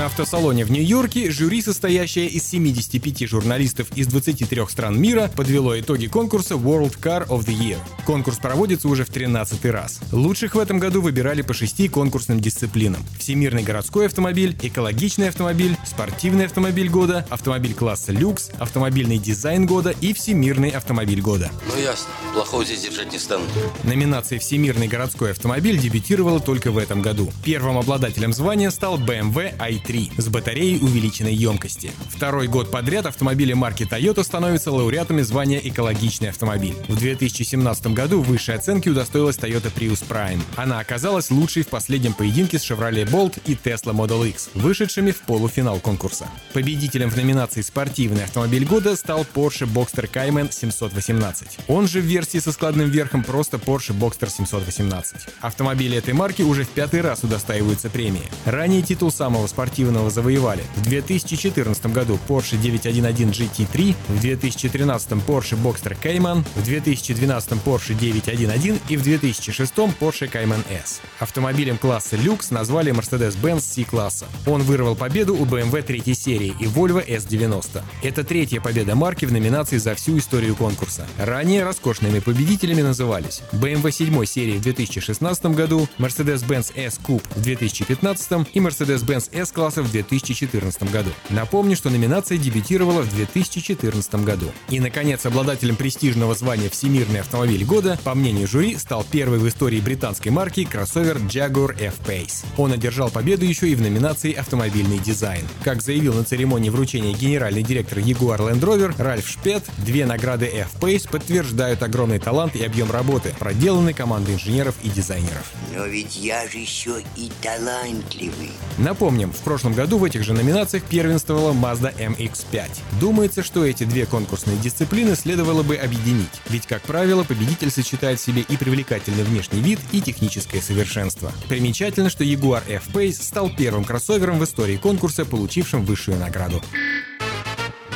На автосалоне в Нью-Йорке жюри, состоящее из 75 журналистов из 23 стран мира, подвело итоги конкурса World Car of the Year. Конкурс проводится уже в 13 раз. Лучших в этом году выбирали по шести конкурсным дисциплинам. Всемирный городской автомобиль, экологичный автомобиль, спортивный автомобиль года, автомобиль класса люкс, автомобильный дизайн года и всемирный автомобиль года. Ну ясно, плохого здесь держать не стану. Номинация «Всемирный городской автомобиль» дебютировала только в этом году. Первым обладателем звания стал BMW i3 с батареей увеличенной емкости. Второй год подряд автомобили марки Toyota становятся лауреатами звания «Экологичный автомобиль». В 2017 году высшей оценки удостоилась Toyota Prius Prime. Она оказалась лучшей в последнем поединке с Chevrolet Bolt и Tesla Model X, вышедшими в полуфинал конкурса. Победителем в номинации «Спортивный автомобиль года» стал Porsche Boxster Cayman 718. Он же в версии со складным верхом просто Porsche Boxster 718. Автомобили этой марки уже в пятый раз удостаиваются премии. Ранее титул самого спортивного завоевали в 2014 году Porsche 911 GT3, в 2013 Porsche Boxster Cayman, в 2012 Porsche 911 и в 2006 Porsche Cayman S. Автомобилем класса люкс назвали Mercedes-Benz C-класса. Он вырвал победу у BMW третьей серии и Volvo S90. Это третья победа марки в номинации за всю историю конкурса. Ранее роскошными победителями назывались BMW 7 серии в 2016 году, Mercedes-Benz S-Coupe в 2015 и Mercedes-Benz S-класса в 2014 году. Напомню, что номинация дебютировала в 2014 году. И, наконец, обладателем престижного звания «Всемирный автомобиль года», по мнению жюри, стал первый в истории британской марки кроссовер Jaguar F-Pace. Он одержал победу еще и в номинации «Автомобильный дизайн». Как заявил на церемонии вручения генеральный директор Jaguar Land Rover Ральф Шпет, две награды F-Pace подтверждают огромный талант и объем работы, проделанный командой инженеров и дизайнеров. Но ведь я же еще и талантливый. Напомним, в прошлом году в этих же номинациях первенствовала Mazda MX-5. Думается, что эти две конкурсные дисциплины следовало бы объединить, ведь, как правило, победитель сочетает в себе и привлекательный внешний вид, и техническое совершенство. Примечательно, что Jaguar F-Pace стал первым кроссовером в истории конкурса, получившим высшую награду.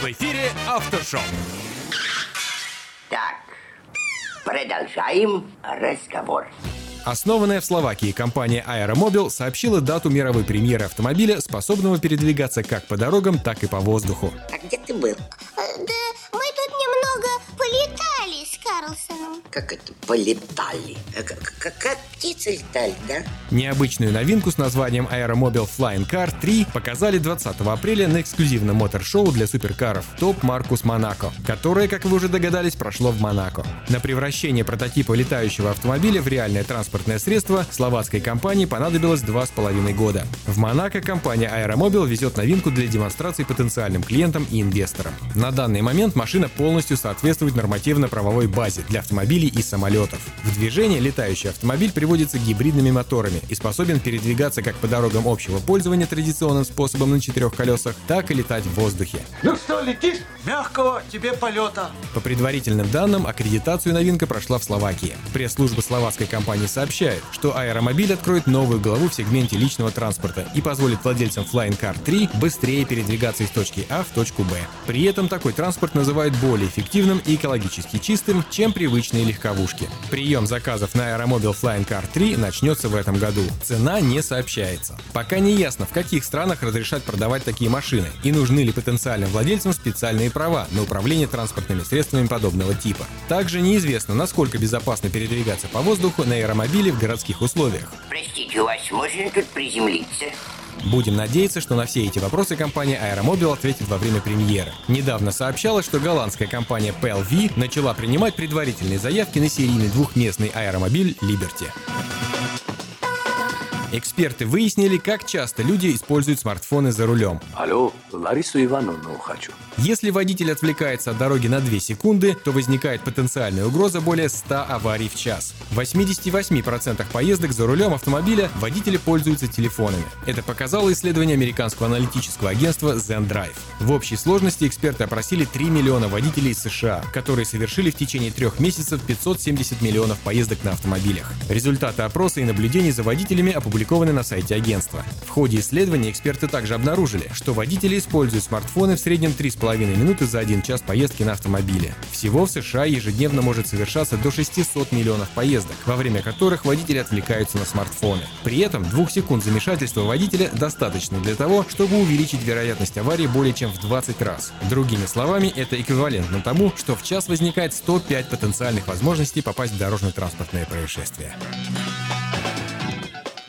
В эфире Автошоп. Так, продолжаем разговор. Основанная в Словакии компания Aeromobil сообщила дату мировой премьеры автомобиля, способного передвигаться как по дорогам, так и по воздуху. А где ты был? Да мы тут немного полетали с Карлсоном. Как это полетали? А Как, как, как птицы летали, да? Необычную новинку с названием Aeromobil Flying Car 3 показали 20 апреля на эксклюзивном мотор-шоу для суперкаров Топ Маркус Монако, которое, как вы уже догадались, прошло в Монако. На превращение прототипа летающего автомобиля в реальное транспортное средство словацкой компании понадобилось два с половиной года. В Монако компания Aeromobil везет новинку для демонстрации потенциальным клиентам и инвесторам. На данный момент машина полностью соответствует нормативно-правовой базе для автомобилей и самолетов. В движение летающий автомобиль приводится гибридными моторами и способен передвигаться как по дорогам общего пользования традиционным способом на четырех колесах, так и летать в воздухе. Ну что, летишь? Мягкого тебе полета. По предварительным данным, аккредитацию новинка прошла в Словакии. Пресс-служба словацкой компании сообщает, что аэромобиль откроет новую главу в сегменте личного транспорта и позволит владельцам Flying Car 3 быстрее передвигаться из точки А в точку Б. При этом такой транспорт называют более эффективным и экологически чистым, чем привычные легковушки. Прием заказов на аэромобиль Flying Car 3 начнется в этом году. Цена не сообщается. Пока не ясно, в каких странах разрешат продавать такие машины и нужны ли потенциальным владельцам специальные права на управление транспортными средствами подобного типа. Также неизвестно, насколько безопасно передвигаться по воздуху на аэромобиле в городских условиях. Простите, у вас можно тут приземлиться? Будем надеяться, что на все эти вопросы компания Aeromobil ответит во время премьеры. Недавно сообщалось, что голландская компания PLV начала принимать предварительные заявки на серийный двухместный аэромобиль Liberty. Эксперты выяснили, как часто люди используют смартфоны за рулем. Алло, Ларису Ивановну хочу. Если водитель отвлекается от дороги на 2 секунды, то возникает потенциальная угроза более 100 аварий в час. В 88% поездок за рулем автомобиля водители пользуются телефонами. Это показало исследование американского аналитического агентства ZenDrive. В общей сложности эксперты опросили 3 миллиона водителей из США, которые совершили в течение трех месяцев 570 миллионов поездок на автомобилях. Результаты опроса и наблюдений за водителями опубликованы на сайте агентства. В ходе исследования эксперты также обнаружили, что водители используют смартфоны в среднем 3,5 минуты за один час поездки на автомобиле. Всего в США ежедневно может совершаться до 600 миллионов поездок, во время которых водители отвлекаются на смартфоны. При этом двух секунд замешательства водителя достаточно для того, чтобы увеличить вероятность аварии более чем в 20 раз. Другими словами, это эквивалентно тому, что в час возникает 105 потенциальных возможностей попасть в дорожно-транспортное происшествие.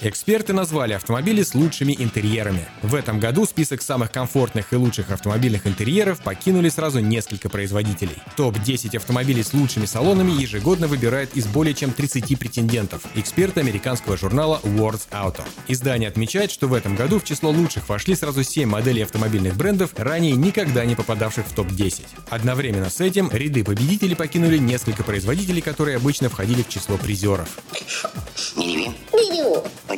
Эксперты назвали автомобили с лучшими интерьерами. В этом году список самых комфортных и лучших автомобильных интерьеров покинули сразу несколько производителей. Топ-10 автомобилей с лучшими салонами ежегодно выбирает из более чем 30 претендентов, эксперты американского журнала Words Auto. Издание отмечает, что в этом году в число лучших вошли сразу 7 моделей автомобильных брендов, ранее никогда не попадавших в топ-10. Одновременно с этим ряды победителей покинули несколько производителей, которые обычно входили в число призеров.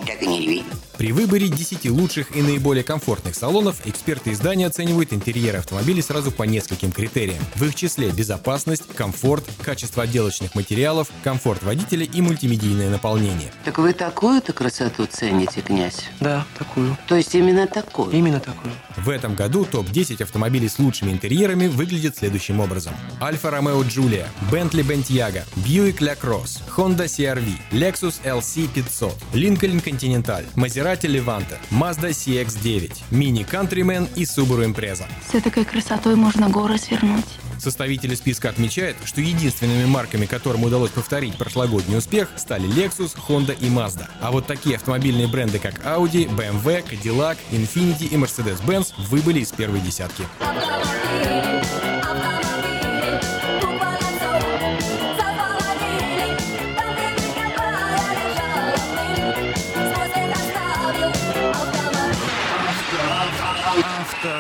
Так и не реви. При выборе 10 лучших и наиболее комфортных салонов эксперты издания оценивают интерьеры автомобилей сразу по нескольким критериям. В их числе безопасность, комфорт, качество отделочных материалов, комфорт водителя и мультимедийное наполнение. Так вы такую-то красоту цените, князь? Да, такую. То есть именно такую? Именно такую. В этом году топ-10 автомобилей с лучшими интерьерами выглядит следующим образом. Альфа Ромео Giulia, Bentley Bentayga, Buick LaCrosse, Honda CR-V, Lexus LC 500, Lincoln Continental, Maserati Levante, Mazda CX-9, Mini Countryman и Subaru Impreza. С такой красотой можно горы свернуть. Составители списка отмечают, что единственными марками, которым удалось повторить прошлогодний успех, стали Lexus, Honda и Mazda. А вот такие автомобильные бренды, как Audi, BMW, Cadillac, Infiniti и Mercedes-Benz выбыли из первой десятки.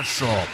Автошоп.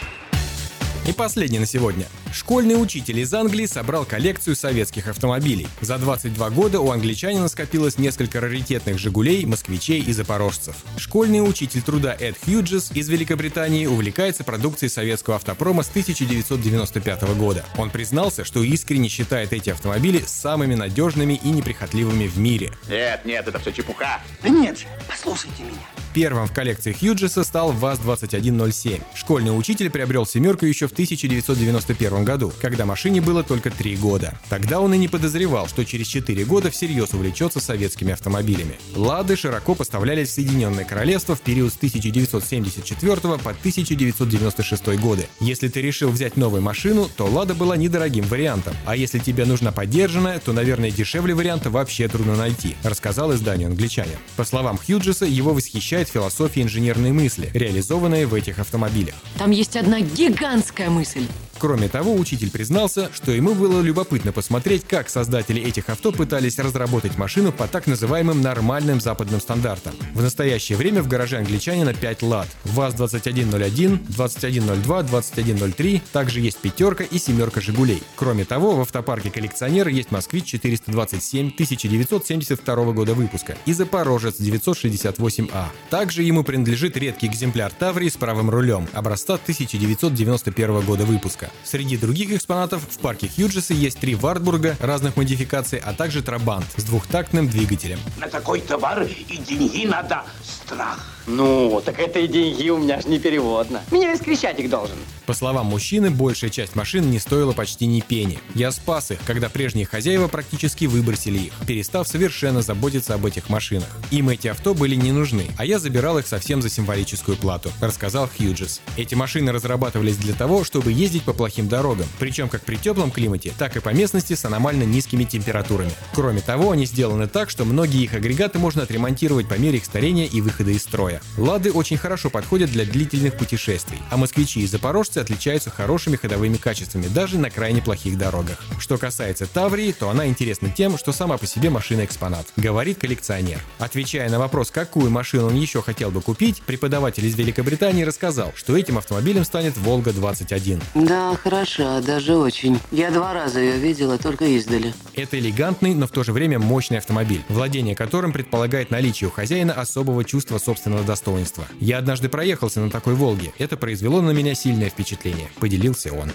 И последний на сегодня. Школьный учитель из Англии собрал коллекцию советских автомобилей. За 22 года у англичанина скопилось несколько раритетных «Жигулей», «Москвичей» и «Запорожцев». Школьный учитель труда Эд Хьюджес из Великобритании увлекается продукцией советского автопрома с 1995 года. Он признался, что искренне считает эти автомобили самыми надежными и неприхотливыми в мире. Нет, нет, это все чепуха. Да нет же, послушайте меня. Первым в коллекции Хьюджеса стал ВАЗ-2107. Школьный учитель приобрел «семерку» еще в 1991 году, когда машине было только три года. Тогда он и не подозревал, что через 4 года всерьез увлечется советскими автомобилями. «Лады» широко поставлялись в Соединенное Королевство в период с 1974 по 1996 годы. Если ты решил взять новую машину, то «Лада» была недорогим вариантом. А если тебе нужна поддержанная, то, наверное, дешевле варианта вообще трудно найти, рассказал изданию англичанин. По словам Хьюджеса, его восхищает философия инженерной мысли, реализованная в этих автомобилях. Там есть одна гигантская мысль. Кроме того, учитель признался, что ему было любопытно посмотреть, как создатели этих авто пытались разработать машину по так называемым нормальным западным стандартам. В настоящее время в гараже англичанина 5 лад. ВАЗ-2101, 2102, 2103, также есть пятерка и семерка «Жигулей». Кроме того, в автопарке коллекционера есть «Москвич-427» 1972 года выпуска и «Запорожец» 968А. Также ему принадлежит редкий экземпляр «Таврии» с правым рулем, образца 1991 года выпуска. Среди других экспонатов в парке Хьюджеса есть три Вартбурга разных модификаций, а также Трабант с двухтактным двигателем. На такой товар и деньги надо страх. Ну, так это и деньги у меня ж не переводно. Меня весь Крещатик должен. По словам мужчины, большая часть машин не стоила почти ни пени. Я спас их, когда прежние хозяева практически выбросили их, перестав совершенно заботиться об этих машинах. Им эти авто были не нужны, а я забирал их совсем за символическую плату, рассказал Хьюджес. Эти машины разрабатывались для того, чтобы ездить по плохим дорогам, причем как при теплом климате, так и по местности с аномально низкими температурами. Кроме того, они сделаны так, что многие их агрегаты можно отремонтировать по мере их старения и выхода из строя. Лады очень хорошо подходят для длительных путешествий, а москвичи и запорожцы отличаются хорошими ходовыми качествами даже на крайне плохих дорогах. Что касается Таврии, то она интересна тем, что сама по себе машина экспонат, говорит коллекционер. Отвечая на вопрос, какую машину он еще хотел бы купить, преподаватель из Великобритании рассказал, что этим автомобилем станет Волга-21. Да, хороша, даже очень. Я два раза ее видела, только издали. Это элегантный, но в то же время мощный автомобиль, владение которым предполагает наличие у хозяина особого чувства собственного достоинства. Я однажды проехался на такой «Волге». Это произвело на меня сильное впечатление, поделился он.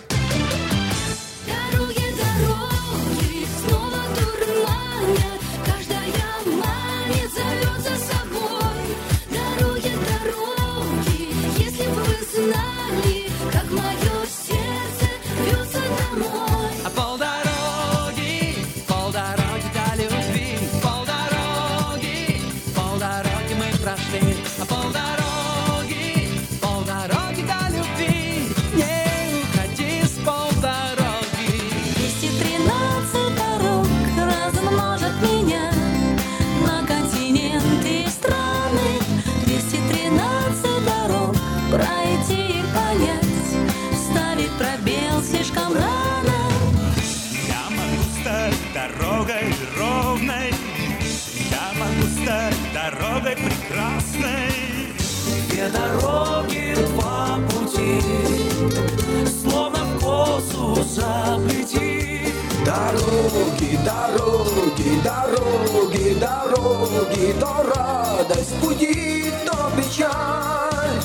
Заплети. Дороги, дороги, дороги, дороги, то радость пути, то печаль.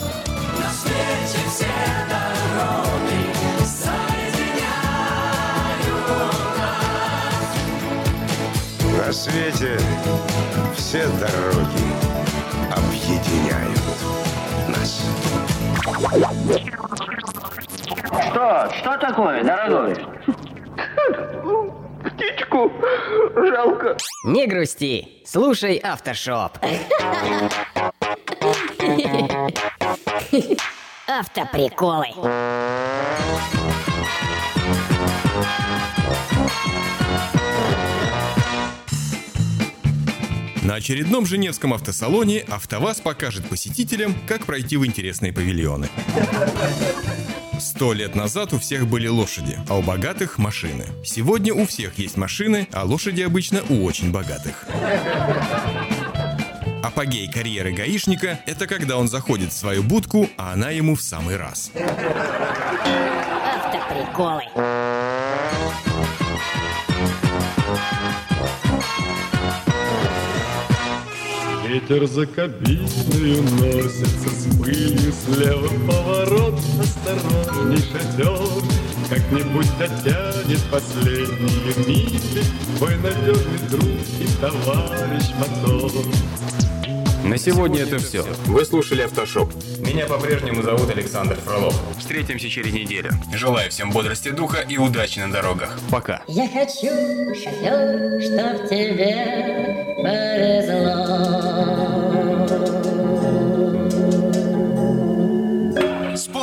На свете все дороги соединяют нас. На свете все дороги объединяют нас. Что? Что такое, дорогой? Птичку жалко. Не грусти. Слушай Автошоп. Автоприколы. На очередном Женевском автосалоне АвтоВАЗ покажет посетителям, как пройти в интересные павильоны. Сто лет назад у всех были лошади, а у богатых – машины. Сегодня у всех есть машины, а лошади обычно у очень богатых. Апогей карьеры гаишника – это когда он заходит в свою будку, а она ему в самый раз. Автоприколы. Ветер за кабиной уносится с пылью Слева поворот, осторожней шатер Как-нибудь дотянет последние мили Твой надежный друг и товарищ мотор На сегодня это все. Вы слушали «Автошоп». Меня по-прежнему зовут Александр Фролов. Встретимся через неделю. Желаю всем бодрости духа и удачи на дорогах. Пока. Я хочу, шофер, чтоб тебе повезло.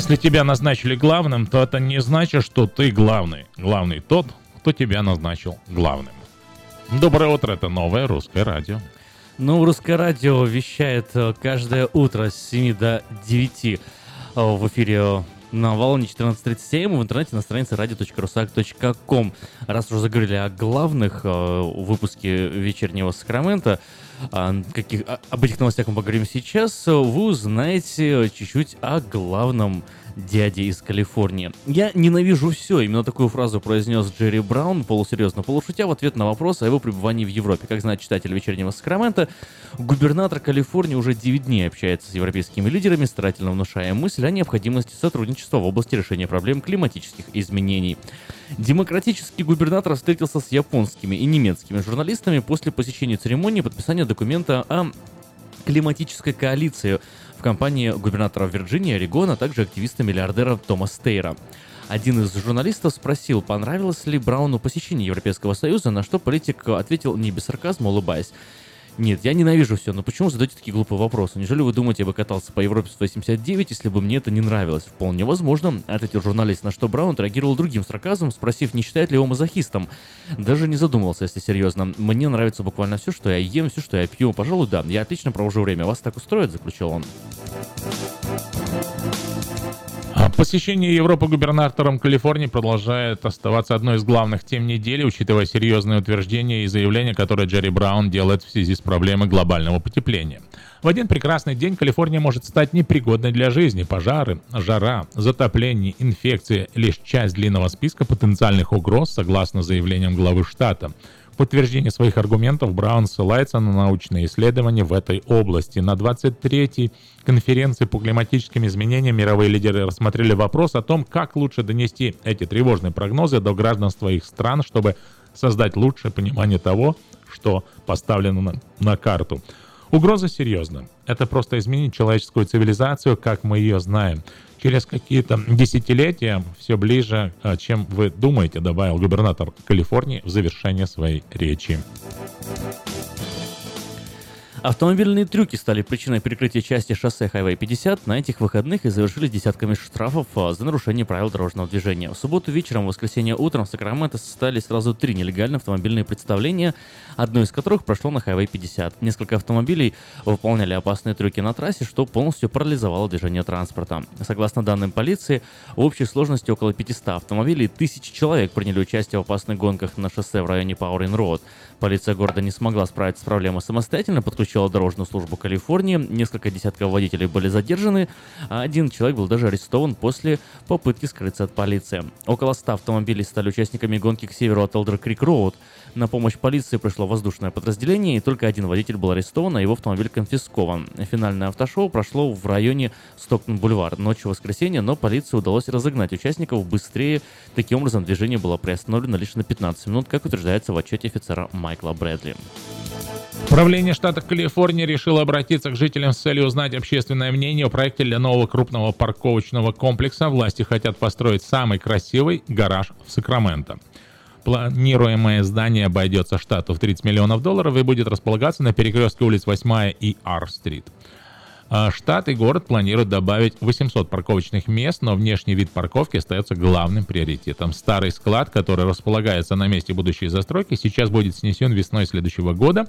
Если тебя назначили главным, то это не значит, что ты главный. Главный тот, кто тебя назначил главным. Доброе утро, это новое русское радио. Ну, русское радио вещает э, каждое утро с 7 до 9 э, в эфире на волне 14.37 в интернете на странице radio.rusak.com. Раз уже заговорили о главных э, выпуске вечернего Сакрамента, а, каких, а- об этих новостях мы поговорим сейчас, вы узнаете чуть-чуть о главном дяде из Калифорнии. Я ненавижу все. Именно такую фразу произнес Джерри Браун, полусерьезно, полушутя, в ответ на вопрос о его пребывании в Европе. Как знает читатель вечернего Сакрамента, губернатор Калифорнии уже 9 дней общается с европейскими лидерами, старательно внушая мысль о необходимости сотрудничества в области решения проблем климатических изменений. Демократический губернатор встретился с японскими и немецкими журналистами после посещения церемонии подписания документа о климатической коалиции в компании губернатора Вирджинии, Орегона, а также активиста-миллиардера Тома Стейра. Один из журналистов спросил, понравилось ли Брауну посещение Европейского Союза, на что политик ответил не без сарказма, улыбаясь. Нет, я ненавижу все, но почему задаете такие глупые вопросы? Неужели вы думаете, я бы катался по Европе с 89, если бы мне это не нравилось? Вполне возможно, ответил журналист, на что Браун реагировал другим сарказмом, спросив, не считает ли его мазохистом. Даже не задумывался, если серьезно. Мне нравится буквально все, что я ем, все, что я пью. Пожалуй, да, я отлично провожу время. Вас так устроит, заключил он. Посещение Европы губернатором Калифорнии продолжает оставаться одной из главных тем недели, учитывая серьезные утверждения и заявления, которые Джерри Браун делает в связи с проблемой глобального потепления. В один прекрасный день Калифорния может стать непригодной для жизни. Пожары, жара, затопление, инфекции – лишь часть длинного списка потенциальных угроз, согласно заявлениям главы штата. Подтверждение своих аргументов Браун ссылается на научные исследования в этой области. На 23-й конференции по климатическим изменениям мировые лидеры рассмотрели вопрос о том, как лучше донести эти тревожные прогнозы до граждан своих стран, чтобы создать лучшее понимание того, что поставлено на, на карту. Угроза серьезна. Это просто изменить человеческую цивилизацию, как мы ее знаем. Через какие-то десятилетия все ближе, а, чем вы думаете, добавил губернатор Калифорнии в завершение своей речи. Автомобильные трюки стали причиной перекрытия части шоссе Highway 50 на этих выходных и завершились десятками штрафов а, за нарушение правил дорожного движения. В субботу вечером, в воскресенье утром в Сакраменто состоялись сразу три нелегальные автомобильные представления, одно из которых прошло на Highway 50. Несколько автомобилей выполняли опасные трюки на трассе, что полностью парализовало движение транспорта. Согласно данным полиции, в общей сложности около 500 автомобилей и тысячи человек приняли участие в опасных гонках на шоссе в районе Паурин Роуд. Полиция города не смогла справиться с проблемой самостоятельно, подключила дорожную службу Калифорнии, несколько десятков водителей были задержаны, а один человек был даже арестован после попытки скрыться от полиции. Около 100 автомобилей стали участниками гонки к северу от Элдер Крик Роуд. На помощь полиции пришло воздушное подразделение, и только один водитель был арестован, а его автомобиль конфискован. Финальное автошоу прошло в районе Стоктон-Бульвар ночью в воскресенье, но полиции удалось разогнать участников быстрее. Таким образом, движение было приостановлено лишь на 15 минут, как утверждается в отчете офицера Майкла Брэдли. Правление штата Калифорния решило обратиться к жителям с целью узнать общественное мнение о проекте для нового крупного парковочного комплекса. Власти хотят построить самый красивый гараж в Сакраменто. Планируемое здание обойдется штату в 30 миллионов долларов и будет располагаться на перекрестке улиц 8 и Ар-стрит. А Штат и город планируют добавить 800 парковочных мест, но внешний вид парковки остается главным приоритетом. Старый склад, который располагается на месте будущей застройки, сейчас будет снесен весной следующего года,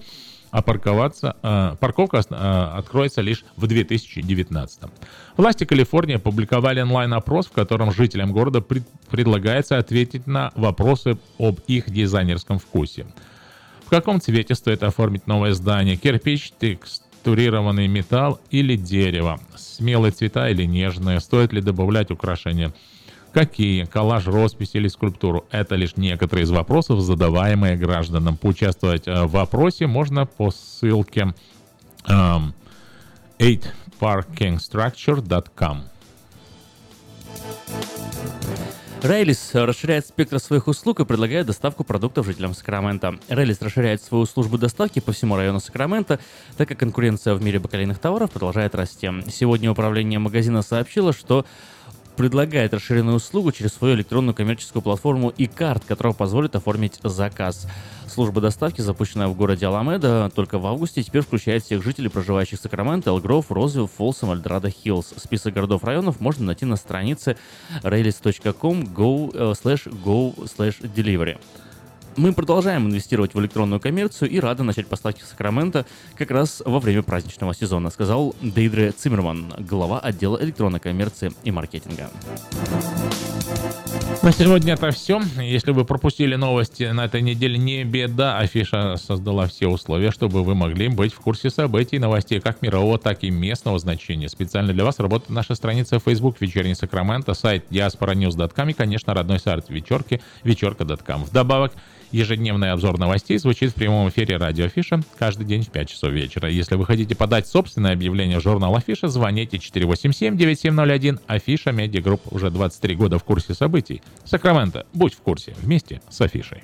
а парковаться, э, парковка э, откроется лишь в 2019. Власти Калифорнии опубликовали онлайн-опрос, в котором жителям города пред- предлагается ответить на вопросы об их дизайнерском вкусе. В каком цвете стоит оформить новое здание? Кирпич, текстурированный металл или дерево? Смелые цвета или нежные? Стоит ли добавлять украшения? Какие? Коллаж, роспись или скульптуру? Это лишь некоторые из вопросов, задаваемые гражданам. Поучаствовать э, в вопросе можно по ссылке эм, 8parkingstructure.com. Рейлис расширяет спектр своих услуг и предлагает доставку продуктов жителям Сакрамента. Рейлис расширяет свою службу доставки по всему району Сакрамента, так как конкуренция в мире бакалейных товаров продолжает расти. Сегодня управление магазина сообщило, что предлагает расширенную услугу через свою электронную коммерческую платформу e-card, которая позволит оформить заказ. Служба доставки, запущенная в городе Аламеда только в августе, теперь включает всех жителей, проживающих в Сакраменто, Элк-Гроув, Розвилл, Фолсом, Эльдорадо-Хиллз. Список городов-районов можно найти на странице raleys.com go, slash go slash delivery. Мы продолжаем инвестировать в электронную коммерцию и рады начать поставки в Сакраменто как раз во время праздничного сезона, сказал Дейдре Циммерман, глава отдела электронной коммерции и маркетинга. На сегодня это все. Если вы пропустили новости на этой неделе, не беда. Афиша создала все условия, чтобы вы могли быть в курсе событий и новостей как мирового, так и местного значения. Специально для вас работает наша страница в Facebook «Вечерний Сакраменто», сайт diasporanews.com и, конечно, родной сайт вечерки вечерка.com. Вдобавок, Ежедневный обзор новостей звучит в прямом эфире радио Афиша каждый день в 5 часов вечера. Если вы хотите подать собственное объявление в журнал Афиша, звоните 487-9701. Афиша Медиагрупп уже 23 года в курсе событий. Сакраменто, будь в курсе, вместе с Афишей.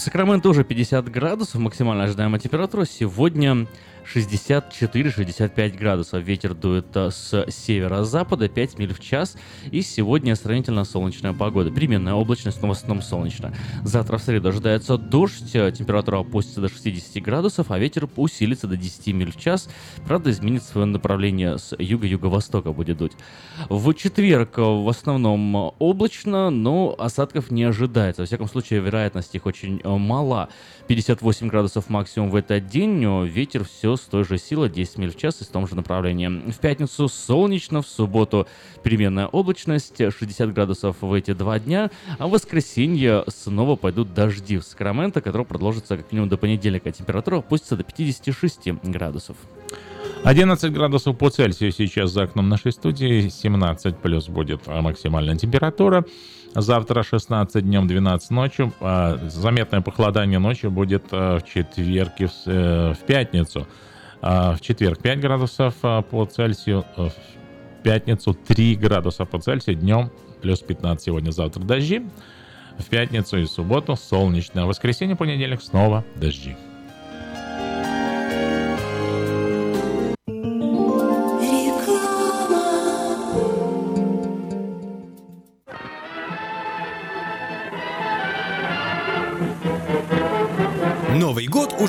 Сакраменто уже 50 градусов, максимально ожидаемая температура. Сегодня 64-65 градусов. Ветер дует а, с северо-запада 5 миль в час. И сегодня сравнительно солнечная погода. Переменная облачность, но в основном солнечно. Завтра в среду ожидается дождь. а, Температура опустится до 60 градусов, а ветер усилится до 10 миль в час. Правда, изменит свое направление с юга-юго-востока будет дуть. В четверг в основном облачно, но осадков не ожидается. Во всяком случае, вероятность их очень мала. 58 градусов максимум в этот день. но Ветер все с той же силой, 10 миль в час и в том же направлении. В пятницу солнечно, в субботу переменная облачность, 60 градусов в эти два дня, а в воскресенье снова пойдут дожди в Сакраменто, которые продолжатся как минимум до понедельника. Температура опустится до 56 градусов. 11 градусов по Цельсию сейчас за окном нашей студии, 17 плюс будет максимальная температура. Завтра 16 днем, 12 ночью. Заметное похолодание ночью будет а, в четверг и в, э, пятницу. А, В четверг 5 градусов а, по Цельсию, а, в пятницу 3 градуса по Цельсию, днем плюс 15 сегодня, завтра дожди. В пятницу и субботу солнечно, в воскресенье, понедельник снова дожди.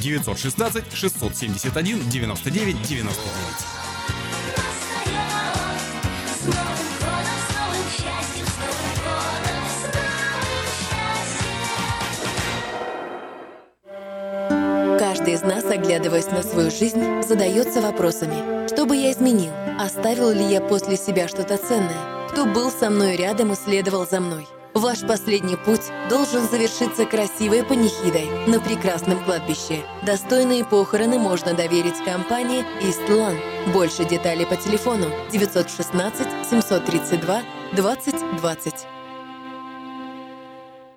916 671 99 99. Каждый из нас, оглядываясь на свою жизнь, задается вопросами. Что бы я изменил? Оставил ли я после себя что-то ценное? Кто был со мной рядом и следовал за мной? Ваш последний путь должен завершиться красивой панихидой на прекрасном кладбище. Достойные похороны можно доверить компании Eastland. Больше деталей по телефону 916 732 2020.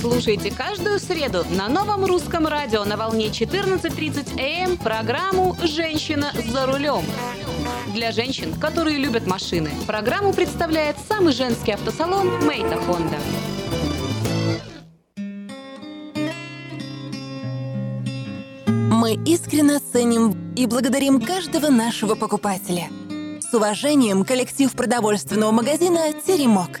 Слушайте каждую среду на новом русском радио на волне 14.30 м эм программу «Женщина за рулем». Для женщин, которые любят машины, программу представляет самый женский автосалон «Мейта Хонда». Мы искренне ценим и благодарим каждого нашего покупателя. С уважением, коллектив продовольственного магазина «Теремок».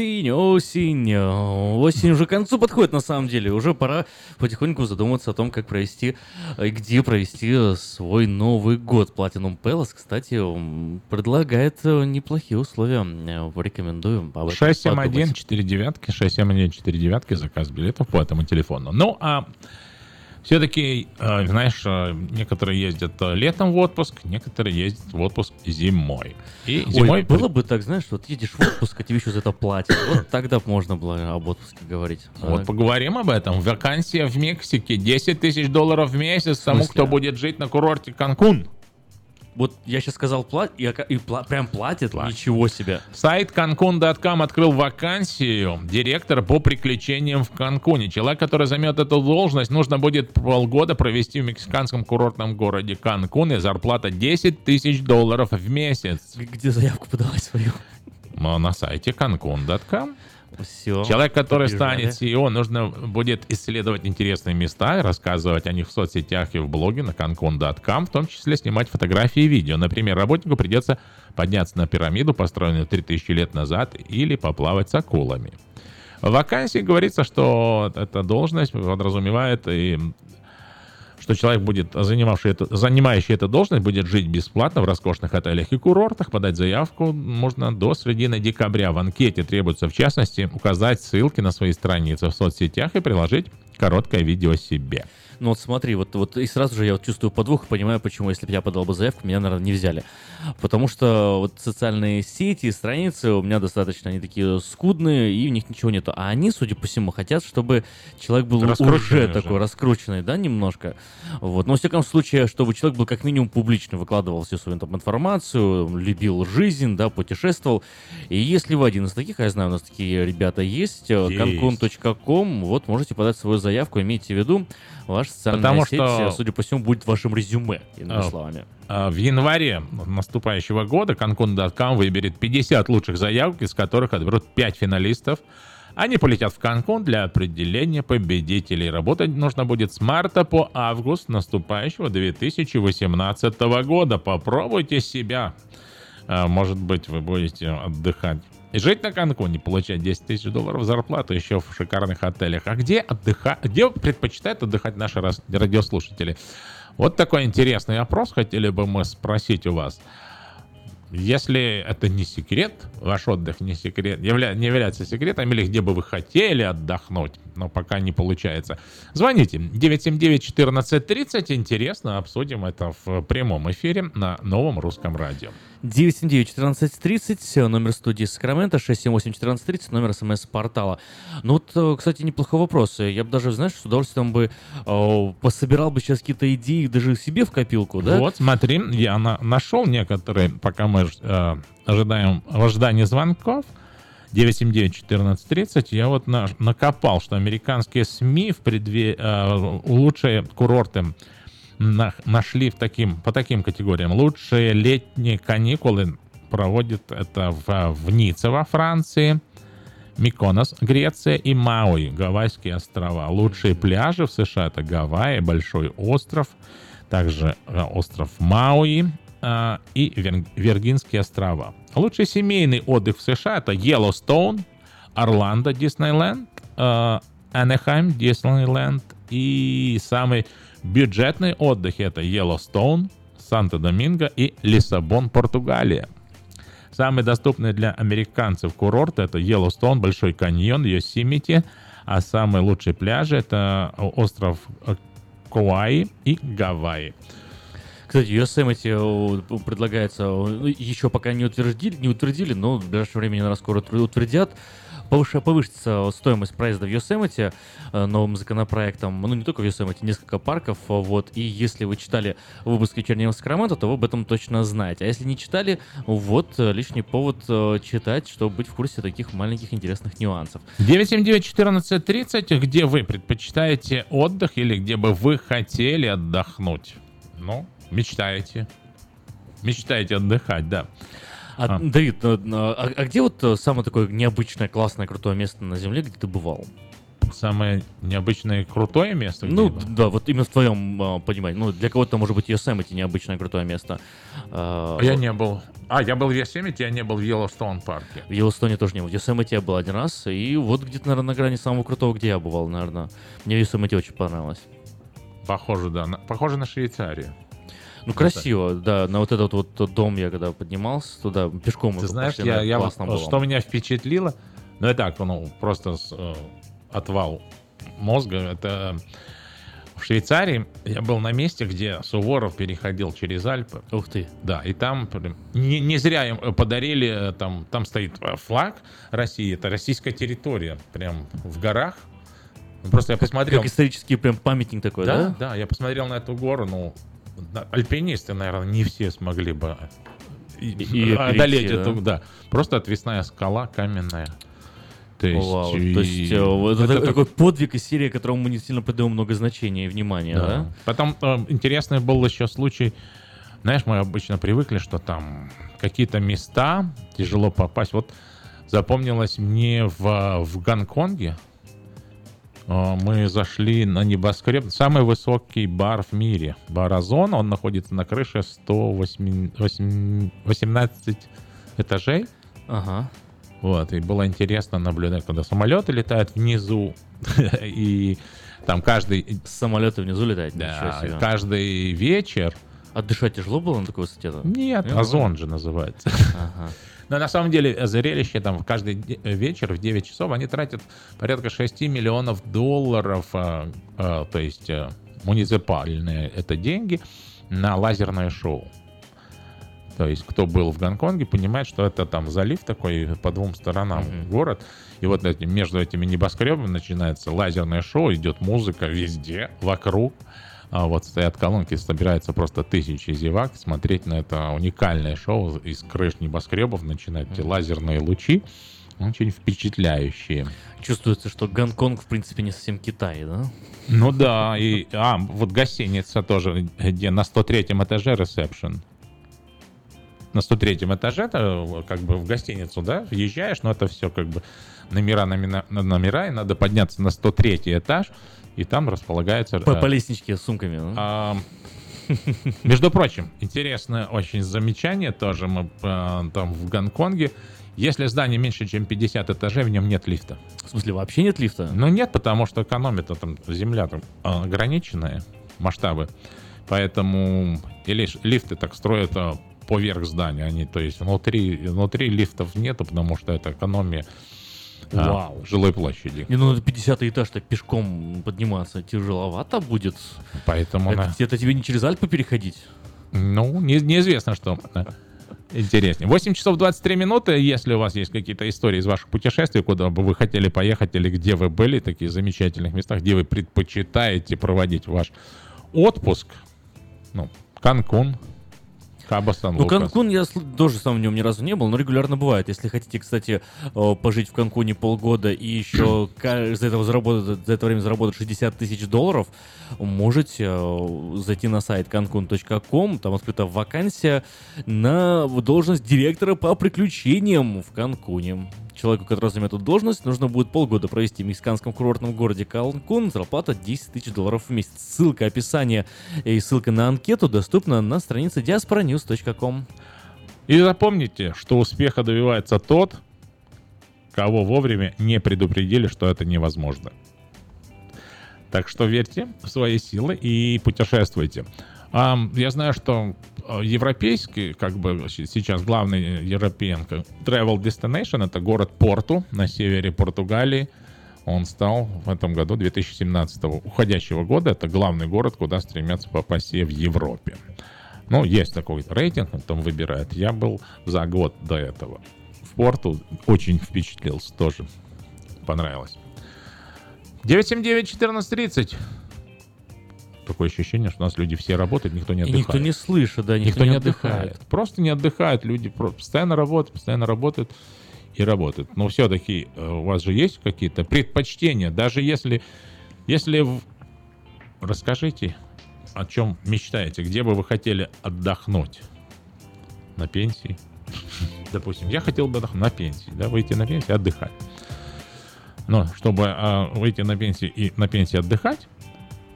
Осень, осень, осень уже к концу подходит на самом деле. Уже пора потихоньку задуматься о том, как провести э, и где провести э, свой Новый год. Platinum Palace, кстати, предлагает э, неплохие условия. Э, Рекомендую об этом 671 подумать. 4 девятки, 671 4 девятки, заказ билетов по этому телефону. Ну, а все-таки, э, знаешь, э, некоторые ездят э, летом в отпуск, некоторые ездят в отпуск зимой. И Ой, зимой было бы так, знаешь, вот едешь в отпуск, а тебе еще за это платят. Вот тогда можно было об отпуске говорить. Вот А, поговорим об этом. Вакансия в Мексике 10 тысяч долларов в месяц тому, кто будет жить на курорте Канкун. Вот я сейчас сказал плат, и, и пла- прям платят, ничего себе. Сайт cancun.com открыл вакансию директора по приключениям в Канкуне. Человек, который займет эту должность, нужно будет полгода провести в мексиканском курортном городе Канкун, и зарплата 10 тысяч долларов в месяц. Где заявку подавать свою? Ну, На сайте cancun.com. Все. Человек, который побежали. станет CEO, нужно будет исследовать интересные места, рассказывать о них в соцсетях и в блоге на cancun.com, в том числе снимать фотографии и видео. Например, работнику придется подняться на пирамиду, построенную 3000 лет назад, или поплавать с акулами. В вакансии говорится, что эта должность подразумевает и что человек будет, занимавший это, занимающий эту должность, будет жить бесплатно в роскошных отелях и курортах. Подать заявку можно до середины декабря. В анкете требуется, в частности, указать ссылки на свои страницы в соцсетях и приложить короткое видео себе. Ну вот смотри, вот, вот и сразу же я вот чувствую подвох и понимаю, почему, если бы я подал бы заявку, меня, наверное, не взяли. Потому что вот социальные сети и страницы у меня достаточно, они такие скудные, и у них ничего нету. А они, судя по всему, хотят, чтобы человек был уже. такой раскрученный, да, немножко. Вот. Но, во всяком случае, чтобы человек был как минимум публично, выкладывал всю свою там информацию, любил жизнь, да, путешествовал. И если вы один из таких, а я знаю, у нас такие ребята есть, э, Есть. cancun.com, вот, можете подать свою заявку, имейте в виду, ваша социальная Потому сеть, что- э, судя по всему, будет вашим резюме, иными А, словами. а, В январе наступающего года Cancun.com выберет 50 лучших заявок, из которых отберут 5 финалистов. Они полетят в Канкун для определения победителей. Работать нужно будет с марта по август наступающего 2018 года. Попробуйте себя. Может быть, вы будете отдыхать. И жить на Канкуне, получать 10 тысяч долларов зарплату еще в шикарных отелях. А где отдыхать? Где предпочитают отдыхать наши радиослушатели? Вот такой интересный опрос хотели бы мы спросить у вас. Если это не секрет, ваш отдых не секрет, явля- не является секретом, или где бы вы хотели отдохнуть, но пока не получается, звоните 979-1430, интересно, обсудим это в прямом эфире на новом русском радио. 979-1430, номер студии Сакраменто, 678-1430, номер смс-портала. Ну вот, э, кстати, неплохой вопрос. Я бы даже, знаешь, с удовольствием бы э, пособирал бы сейчас какие-то идеи даже себе в копилку, да? Вот, смотри, я на- нашел некоторые, пока мы э, ожидаем в ожидании звонков, 979-1430, я вот на- накопал, что американские СМИ в предве... э, лучшие курорты на- нашли в таким, по таким категориям. Лучшие летние каникулы проводят это в, в Ницце во Франции, Миконос, Греция и Мауи, Гавайские острова. Лучшие пляжи в США это Гавайи, Большой остров, также э, остров Мауи э, и Вер- Виргинские острова. Лучший семейный отдых в США это Йеллоустоун, Орландо, Диснейленд, э, Анахайм, Диснейленд и самый бюджетный отдых это Йеллоустоун, Санто-Доминго и Лиссабон, Португалия. Самые доступные для американцев курорты это Йеллоустон, Большой каньон, Йосемити, а самые лучшие пляжи это остров э, Kauai и Гавайи. Кстати, Yosemite э, предлагается, э, еще пока не утвердили, не утвердили, но в ближайшее время, наверное, скоро утвер- утвердят. Повыш- повысится стоимость проезда в Yosemite э, новым законопроектом. Ну, не только в Yosemite, несколько парков. Вот. И если вы читали выпуск «Вечернего Сакрамента», то вы об этом точно знаете. А если не читали, вот лишний повод читать, чтобы быть в курсе таких маленьких интересных нюансов. 979-1430, где вы предпочитаете отдых или где бы вы хотели отдохнуть? Ну, мечтаете. Мечтаете отдыхать, да. А, Давид, э, а, а где вот э, самое такое необычное, классное, крутое место на Земле, где ты бывал? Самое необычное крутое место? Ну, да, вот именно в твоем э, понимании. Ну, для кого-то может быть Yosemite необычное крутое место. Э, Я не был А, я был в Йосемите, я не был в Йеллоустоун парке. В Йеллоустоне тоже не был. В Йосемите я был один раз, и вот где-то, наверное, на грани самого крутого, где я бывал, наверное. Мне Йосемите очень понравилось. Похоже, да. на- похоже на Швейцарию. Ну, красиво, да. На вот этот вот дом я когда поднимался туда, пешком Ты знаешь, пошли, я, я вот- было. что меня впечатлило, ну и так, ну, просто э, отвал мозга, это в Швейцарии я был на месте, где Суворов переходил через Альпы. Ух ты. Да, и там не, не зря им подарили, э, там, там стоит э, флаг России, это российская территория, прям в горах. Просто я посмотрел. Как исторический прям памятник такой, да? Да, да, я посмотрел на эту гору, ну, альпинисты, наверное, не все смогли бы и- И одолеть перейти, эту, да? да. Просто отвесная скала каменная. То есть, Вау, и- То есть э, это, это такой подвиг из серии, которому мы не сильно придаем много значения и внимания, да? Да. Потом э, интересный был еще случай. Знаешь, мы обычно привыкли, что там какие-то места тяжело попасть. Вот запомнилось мне в, в Гонконге. Э, Мы зашли на небоскреб, самый высокий бар в мире, бар Озон, он находится на крыше 118 этажей. Ага. Вот, и было интересно наблюдать, когда самолеты летают внизу, и там каждый... Самолеты внизу летают, Да, каждый вечер... А дышать тяжело было на такой высоте? Нет, озон же называется. Ага. Но на самом деле э, зрелище там каждый де- вечер в 9 часов они тратят порядка 6 миллионов долларов, а, то есть э, муниципальные это деньги, на лазерное шоу. То есть, кто был в Гонконге, понимает, что это там залив такой по двум сторонам город. И вот эти- между этими небоскребами начинается лазерное шоу, идет музыка везде, вокруг. А вот стоят колонки, собирается просто тысячи зевак смотреть на это уникальное шоу из крыш небоскребов, начинают эти лазерные лучи. Очень впечатляющие. Чувствуется, что Гонконг, в принципе, не совсем Китай, да? Ну да, и а, вот гостиница тоже, где на 103 этаже ресепшн. На 103 этаже, это как бы в гостиницу, да, въезжаешь, но это все как бы номера, номера, номера, и надо подняться на 103 этаж, и там располагается... По, э, по лестничке с сумками. да? а, Между прочим, интересное очень замечание тоже мы э, там в Гонконге. Если здание меньше, чем 50 этажей, в нем нет лифта. В смысле, вообще нет лифта? Ну нет, потому что экономит там земля там а, ограниченная, масштабы. Поэтому и лишь лифты так строят а, поверх здания. Они, то есть внутри, внутри лифтов нету, потому что это экономия а, Вау. жилой площади. Не, ну на 50 этаж так пешком подниматься тяжеловато будет. Поэтому это, на- это тебе не через Альпы переходить? Ну, не- неизвестно, что интереснее. 8 часов 23 минуты. Если у вас есть какие-то истории из ваших путешествий, куда бы вы хотели поехать, или где вы были, такие замечательных местах, где вы предпочитаете проводить ваш отпуск, ну, Канкун, Кабо сан Ну, Канкун я тоже сам в нем ни разу не был, но регулярно бывает. Если хотите, кстати, пожить в Канкуне полгода и еще за, этого заработать, за это время заработать 60 тысяч долларов, можете зайти на сайт cancun.com, там открыта вакансия на должность директора по приключениям в Канкуне. Человеку, который займет эту должность, нужно будет полгода провести в мексиканском курортном городе Канкун, зарплата 10 тысяч долларов в месяц. Ссылка, описание и ссылка на анкету доступна на странице diasporanews.com. И запомните, что успеха добивается тот, кого вовремя не предупредили, что это невозможно. Так что верьте в свои силы и путешествуйте. Ам, я знаю, что э, европейский, как бы сейчас главный European travel destination, это город Порту на севере Португалии. Он стал в этом году, 2017 уходящего года, это главный город, куда стремятся попасть все в Европе. Ну, есть такой рейтинг, он там выбирает. Я был за год до этого в Порту, очень впечатлился тоже. Понравилось. 979-1430. Такое ощущение, что у нас люди все работают, никто не И отдыхает. никто не слышит, да, никто, не отдыхает. Просто не отдыхают. Люди постоянно работают, постоянно работают и работают. Но все-таки э, у вас же есть какие-то предпочтения, даже если, если в- расскажите, о чем мечтаете, где бы вы хотели отдохнуть на пенсии. Допустим, я хотел бы отдохнуть на пенсии, да, выйти на пенсию, отдыхать. Но чтобы а, выйти на пенсию и на пенсии отдыхать,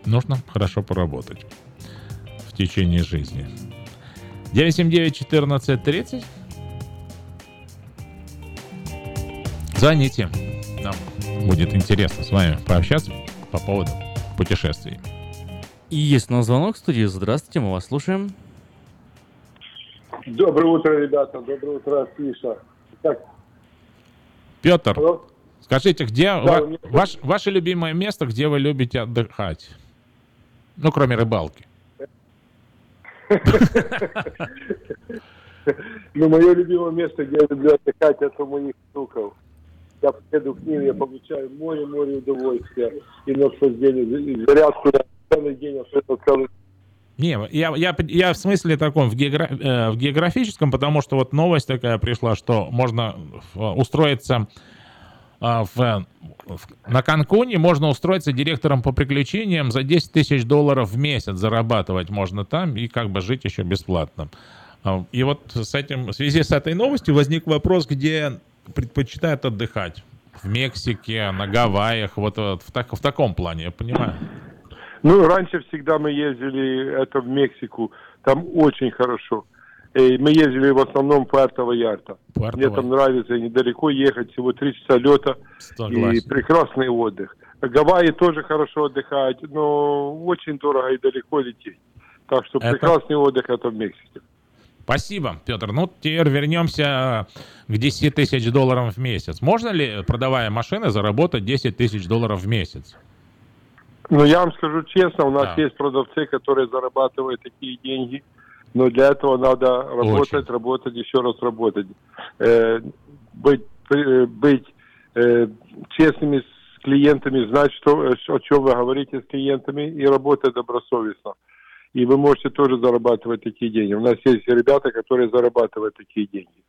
нужно хорошо поработать в течение жизни. 979-1430. Звоните. Нам будет интересно с вами пообщаться по поводу путешествий. И есть у нас звонок в студии. Здравствуйте, мы вас слушаем. Доброе утро, ребята. Доброе утро, Афиша. Так. Петр, Алло? скажите, где да, ва- ваш, ваше любимое место, где вы любите отдыхать? Ну, кроме рыбалки. ну, мое любимое место, где я люблю отдыхать, это у моих внуков. Я приеду к ним, я получаю море-море удовольствия и наслаждение. Зарядку я целый день, особенно целый Не, я, я, я в смысле таком, в, геогра- э, в географическом, потому что вот новость такая пришла, что можно в- устроиться в, в- на Канкуне, можно устроиться директором по приключениям за 10 тысяч долларов в месяц, зарабатывать можно там и как бы жить еще бесплатно. А, И вот с этим, в связи с этой новостью возник вопрос, где предпочитают отдыхать. В Мексике, на Гавайях, вот, вот в, так- в таком плане, я понимаю. Ну, раньше всегда мы ездили это в Мексику. Там очень хорошо. И мы ездили в основном в Пуэрто-Вальярта. Мне там нравится недалеко ехать, всего три часа лета. И Согласен. прекрасный отдых. Гавайи тоже хорошо отдыхать, но очень дорого и далеко лететь. Так что Это- прекрасный отдых это в Мексике. Спасибо, Петр. Ну, теперь вернемся к 10 тысяч долларов в месяц. Можно ли, продавая машины, заработать 10 тысяч долларов в месяц? Ну, я вам скажу честно, у нас Да. есть продавцы, которые зарабатывают такие деньги, но для этого надо работать, работать, еще раз работать. Э, быть э, быть э, честными с клиентами, знать, что, э, о чем вы говорите с клиентами и работать добросовестно. И вы можете тоже зарабатывать такие деньги. У нас есть ребята, которые зарабатывают такие деньги.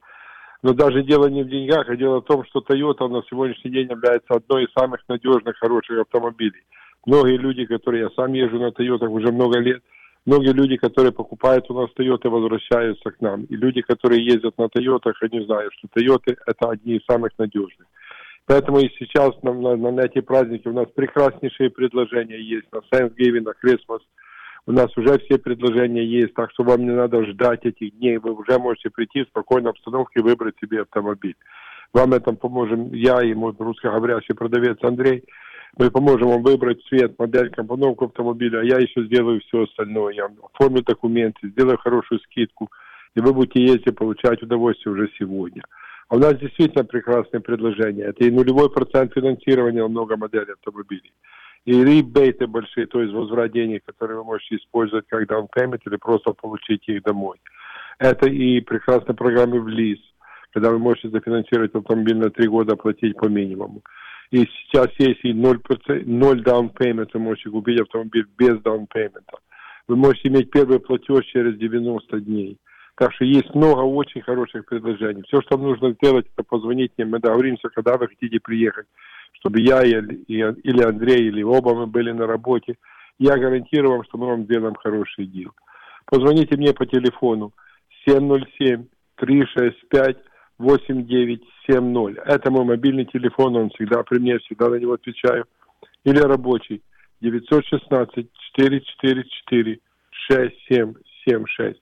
Но даже дело не в деньгах, а дело в том, что Toyota на сегодняшний день является одной из самых надежных, хороших автомобилей. Многие люди, которые, я сам езжу на Toyota уже много лет, многие люди, которые покупают у нас Toyota, возвращаются к нам. И люди, которые ездят на Toyota, они знают, что Toyota это одни из самых надежных. Поэтому и сейчас на, на, на эти праздники у нас прекраснейшие предложения есть на Thanksgiving, на Christmas. У нас уже все предложения есть, так что вам не надо ждать этих дней. Вы уже можете прийти в спокойной обстановке и выбрать себе автомобиль. Вам этом поможем я и мой русскоговорящий продавец Андрей. Мы поможем вам выбрать цвет, модель, компоновку автомобиля, а я еще сделаю все остальное. Я оформлю документы, сделаю хорошую скидку, и вы будете ездить получать удовольствие уже сегодня. А у нас действительно прекрасные предложения. Это и нулевой процент финансирования на много моделей автомобилей. И ребейты большие, то есть возврат денег, которые вы можете использовать как payment или просто получить их домой. Это и прекрасные программы в лиз, когда вы можете зафинансировать автомобиль на три года, оплатить по минимуму. И сейчас есть и 0%, 0 down вы можете купить автомобиль без payment. Вы можете иметь первый платеж через 90 дней. Так что есть много очень хороших предложений. Все, что нужно сделать, это позвонить мне, мы договоримся, когда вы хотите приехать, чтобы я или, Андрей, или оба мы были на работе. Я гарантирую вам, что мы вам сделаем хороший дел. Позвоните мне по телефону 8970. Это мой мобильный телефон, он всегда при мне, всегда на него отвечаю. Или рабочий 916 444 6776.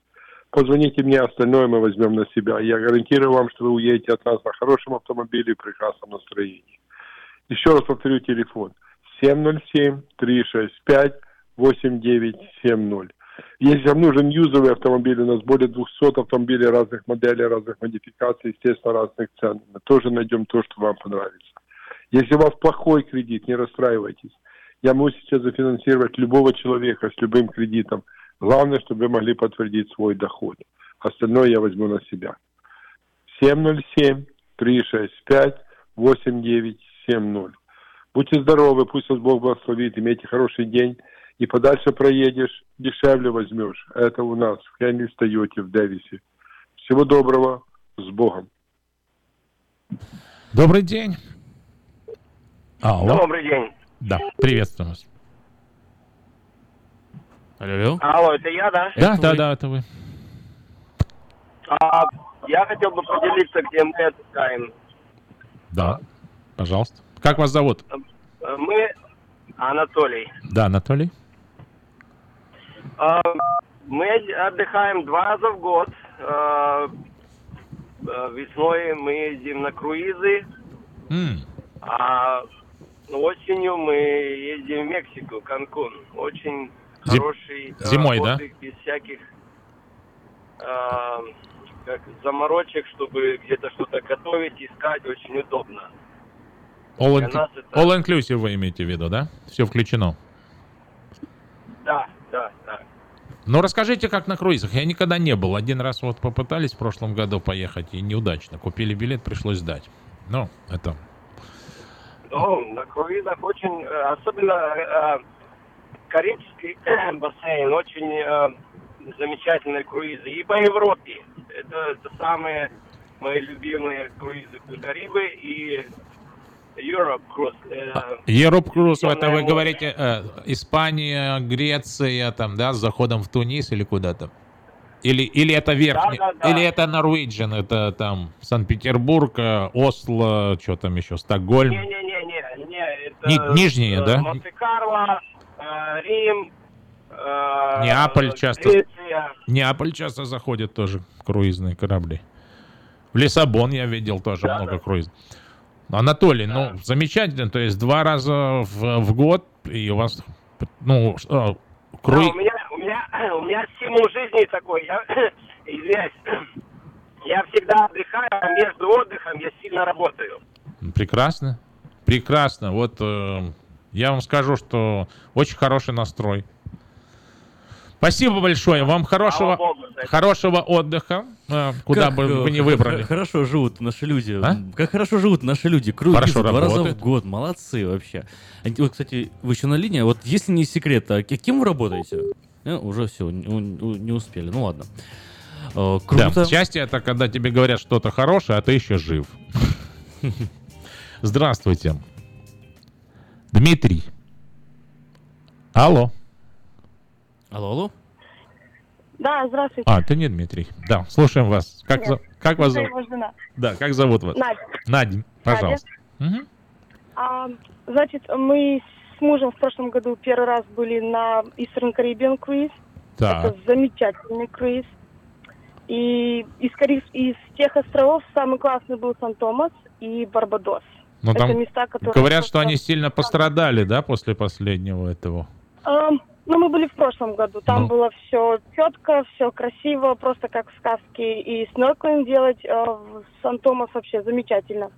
Позвоните мне, остальное мы возьмем на себя. Я гарантирую вам, что вы уедете от нас на хорошем автомобиле и прекрасном настроении. Еще раз повторю телефон 707 365 8970. Если Есть нужен юзовый автомобиль, у нас более 200 автомобилей разных моделей, разных модификаций, естественно, разных цен. Мы тоже найдем то, что вам понравится. Если у вас плохой кредит, не расстраивайтесь. Я могу сейчас зафинансировать любого человека с любым кредитом. Главное, чтобы вы могли подтвердить свой доход. Остальное я возьму на себя. 707-365-8970. Будьте здоровы, пусть вас Бог благословит, имейте хороший день. И подальше проедешь, дешевле возьмешь. Это у нас в Хенли Тойоте в Дэвисе. Всего доброго, с Богом. Добрый день. Алло. Добрый день. Да, приветствую вас. Алло, алло. Алло, это я, да? Да, да, да, это вы. А, я хотел бы поделиться, где мы отдыхаем. Да, пожалуйста. Как вас зовут? Мы, Анатолий, Да, Анатолий. А, мы отдыхаем два раза в год. А, э, Весной мы ездим на круизы, М, А осенью мы ездим в Мексику, Канкун. Очень Зим- хороший зимой, да? без всяких а, как, заморочек, чтобы где-то что-то готовить, искать. Очень удобно. All, нас это- all inclusive вы имеете в виду, да? Все включено. Да. Ну, расскажите, как на круизах. Я никогда не был. Один раз вот попытались в прошлом году поехать, и неудачно. Купили билет, пришлось сдать. Ну, это... Ну, на круизах очень, э, особенно э, Карибский бассейн, очень э, замечательные круизы. И по Европе. Это, это самые мои любимые круизы Карибы и Europe Cruise. Э, Европ Круз, это вы Черное говорите э, Испания, Греция, там, да, с заходом в Тунис или куда-то? Или, или это верхний, Да, да, да. или это Норвегиан, это там Санкт-Петербург, э, Осло, что там еще, Стокгольм? Не-не-не, не, это Ни- нижние, э, да? Монте-Карло, э, Рим, э, Неаполь часто, Греция. Неаполь часто заходят тоже круизные корабли. В Лиссабон я видел тоже много круизов. Анатолий, ну, замечательно, то есть два раза в, в год, и у вас, ну, что, круиз... Да, у меня, у меня, у меня стимул жизни такой. Я, извиняюсь, я всегда отдыхаю, а между отдыхом я сильно работаю. Прекрасно. Прекрасно. Вот э, я вам скажу, что очень хороший настрой. Спасибо большое. Вам хорошего, хорошего отдыха, э, куда Как, бы э, вы не х- выбрали. Хорошо живут наши люди. А? Как хорошо живут наши люди. Круизы Хорошо два раза в год. Молодцы вообще. А, Вот, кстати, вы еще на линии. Вот если не секрет, а кем вы работаете? Э, уже все, не успели. Ну ладно. Э, Да, Круто. счастье это когда тебе говорят что-то хорошее, а ты еще жив. Здравствуйте. Дмитрий. Алло. Алло, алло. Да, здравствуйте. А, ты не Дмитрий. Да, слушаем вас. Как, за- как вас это зовут? Да, как зовут вас? Надя. Надя, пожалуйста. Мгм. А, значит, мы с мужем в прошлом году первый раз были на Eastern Caribbean Cruise. Так. Это замечательный круиз. И из, Кариб... из тех островов самый классный был Сан-Томас и Барбадос. Ну, Это там места, которые... говорят, что просто- они сильно пострадали, да, после последнего этого. Ам, ну, мы были в прошлом году. Там Ну. было все четко, все красиво, просто как в сказке. И снорклинг делать э, в Сан-Томас вообще замечательно.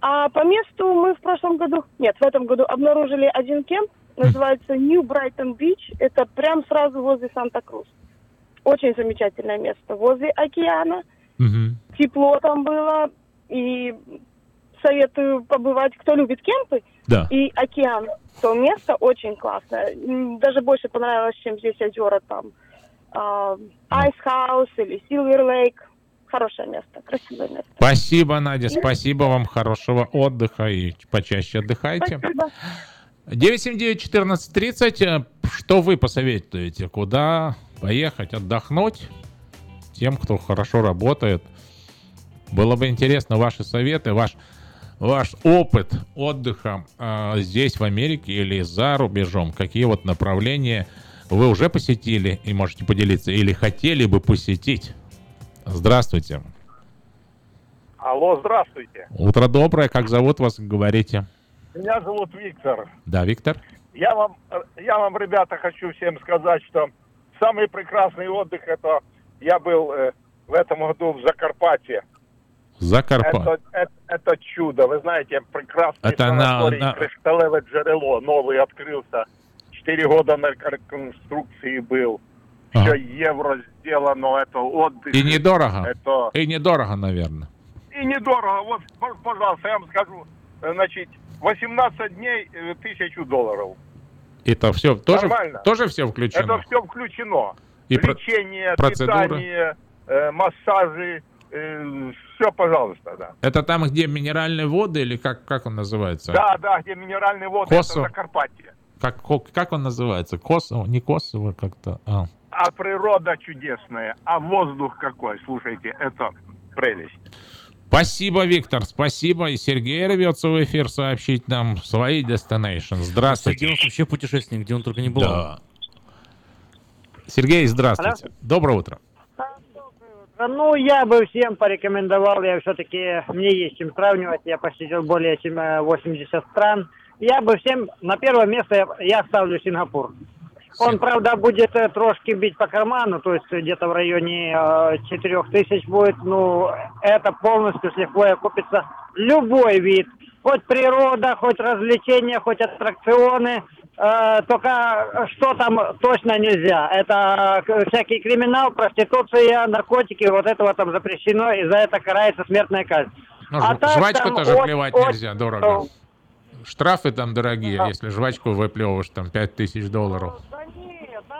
А по месту мы в прошлом году, нет, в этом году обнаружили один кемп, называется New Brighton Beach. Это прям сразу возле Санта-Крус. Очень замечательное место. Возле океана. Тепло там было. И советую побывать, кто любит кемпы Да. и океан. То место очень классное. Даже больше понравилось, чем здесь озера там. а, House или Silver Lake. Хорошее место, красивое место. Спасибо, Надя, спасибо вам, хорошего отдыха и почаще отдыхайте. Спасибо. 979-1430, э, что вы посоветуете? Куда поехать, отдохнуть тем, кто хорошо работает? Было бы интересно ваши советы, ваш, ваш опыт отдыха э, здесь, в Америке или за рубежом. Какие вот направления вы уже посетили и можете поделиться, или хотели бы посетить? Здравствуйте. Алло, здравствуйте. Утро доброе, как зовут вас, говорите? Меня зовут Виктор. Да, Виктор? Я вам, я вам, ребята, хочу всем сказать, что самый прекрасный отдых это я был э, в этом году в Закарпатье. Закарпатье. Это, это, это чудо. Вы знаете, прекрасный Это на- санаторий на- Кришталеве Джерело. Новый открылся. Четыре года на реконструкции был. Ага. Все евро сделано. Это отдых. И недорого. Это... И недорого, наверное. И недорого. Вот, пожалуйста, я вам скажу. Э, Значит, 18 дней э, тысячу долларов. Это все тоже, Нормально. тоже все включено. Это все включено. И про- Лечение, процедуры? питание, э, массажи, все, пожалуйста, да. Это там, где минеральные воды или как, как он называется? Да, да, где минеральные воды, Косо. это Закарпатье. Как, как он называется? Косово? Не Косово как-то. А. А природа чудесная, а воздух какой, слушайте, это прелесть. Спасибо, Виктор, спасибо. И Сергей рвется в эфир сообщить нам свои destination. Здравствуйте. Сергей нас вообще путешественник, где он только не был. Да. Сергей, здравствуйте. Доброе утро. Ну, я бы всем порекомендовал, я все-таки, мне есть чем сравнивать, я посетил более чем э, 80 стран. Я бы всем, на первое место я, я ставлю Сингапур. Он, правда, будет э, трошки бить по карману, то есть где-то в районе э, 4 тысяч будет, ну, это полностью с легко окупится любой вид. Хоть природа, хоть развлечения, хоть аттракционы, Э, только что там точно нельзя. Это э, всякий криминал, проституция, наркотики, вот этого там запрещено, и за это карается смертная казнь. Ну, А так жвачку там тоже от- плевать от- нельзя, дорого. Штрафы там дорогие, если жвачку выплевываешь, там 5000 долларов.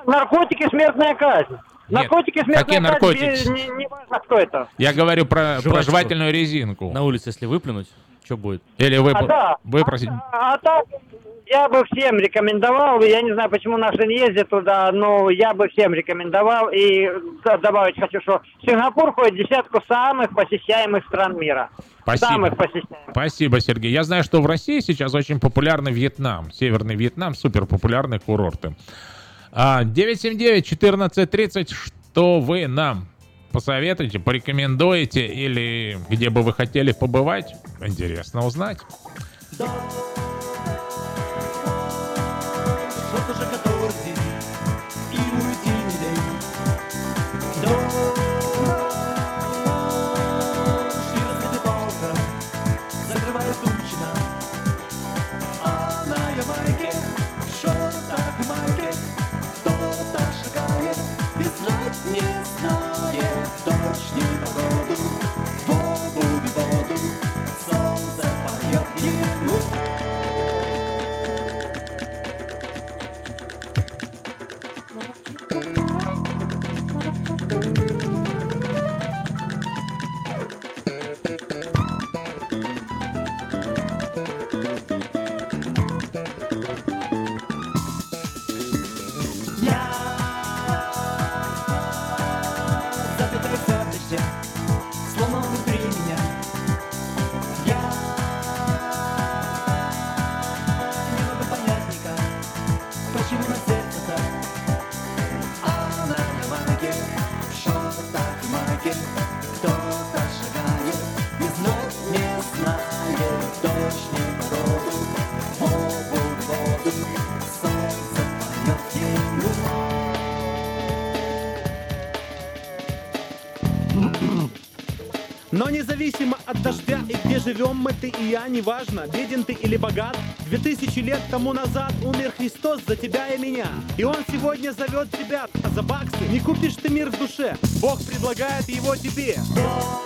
Наркотики, смертная казнь. Наркотики, смертная какие наркотики? не, не важно, кто это. Я говорю про, про Жвачку. жевательную резинку. На улице, если выплюнуть, что будет? Или вы, А, да. выпросить. А так, я бы всем рекомендовал, я не знаю, почему наши не ездят туда, но я бы всем рекомендовал. И добавить хочу, что Сингапур входит в десятку самых посещаемых стран мира. Спасибо. Самых посещаемых. Спасибо, Сергей. Я знаю, что в России сейчас очень популярный Вьетнам. Северный Вьетнам, супер популярные курорты. А, 979-1430, что вы нам посоветуете, порекомендуете или где бы вы хотели побывать? Интересно узнать. Что-то же который день И уйти не день независимо от дождя и где живем мы, ты и я, неважно, беден ты или богат, две тысячи лет тому назад умер Христос за тебя и меня. И Он сегодня зовет тебя, а за баксы не купишь ты мир в душе. Бог предлагает его тебе. Вот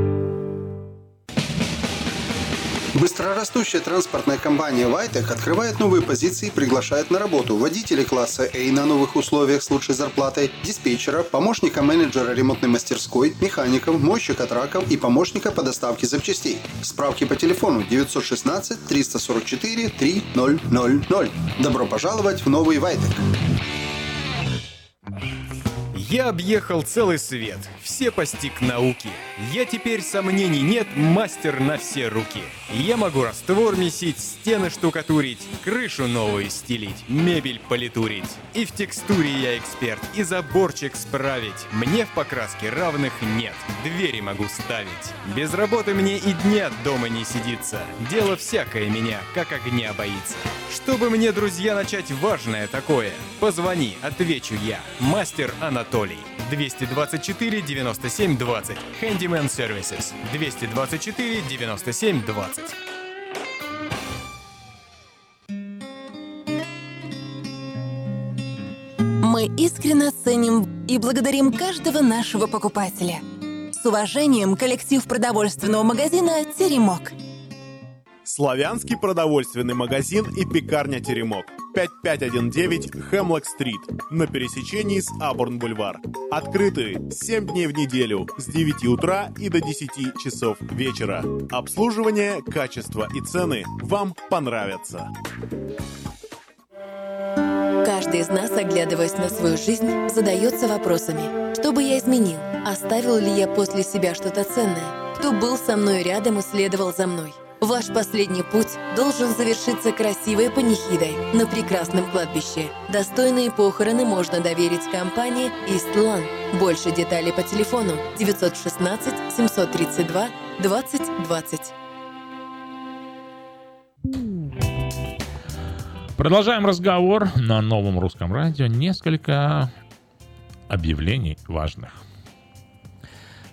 Быстрорастущая транспортная компания «Вайтек» открывает новые позиции и приглашает на работу водителей класса A на новых условиях с лучшей зарплатой, диспетчера, помощника менеджера ремонтной мастерской, механиков, мойщика траков и помощника по доставке запчастей. Справки по телефону 916 344 3000. Добро пожаловать в новый «Вайтек». Я объехал целый свет, все постиг науки. Я теперь сомнений нет, мастер на все руки. Я могу раствор месить, стены штукатурить, крышу новую стелить, мебель политурить. И в текстуре я эксперт, и заборчик справить. Мне в покраске равных нет, двери могу ставить. Без работы мне и дня дома не сидится. Дело всякое меня, как огня боится. Чтобы мне, друзья, начать важное такое, позвони, отвечу я. Мастер Анатолий. 224 97 20. Handyman Services. 224 97 20. Мы искренне ценим и благодарим каждого нашего покупателя. С уважением, коллектив продовольственного магазина «Теремок». Славянский продовольственный магазин и пекарня «Теремок». 5519 Хемлок-стрит на пересечении с Абурн-бульвар. Открыты 7 дней в неделю с 9 утра и до 10 часов вечера. Обслуживание, качество и цены вам понравятся. Каждый из нас, оглядываясь на свою жизнь, задается вопросами. Что бы я изменил? Оставил ли я после себя что-то ценное? Кто был со мной рядом и следовал за мной? Ваш последний путь должен завершиться красивой панихидой на прекрасном кладбище. Достойные похороны можно доверить компании «Истлан». Больше деталей по телефону 916 732 20 20. Продолжаем разговор на новом русском радио. Несколько объявлений важных.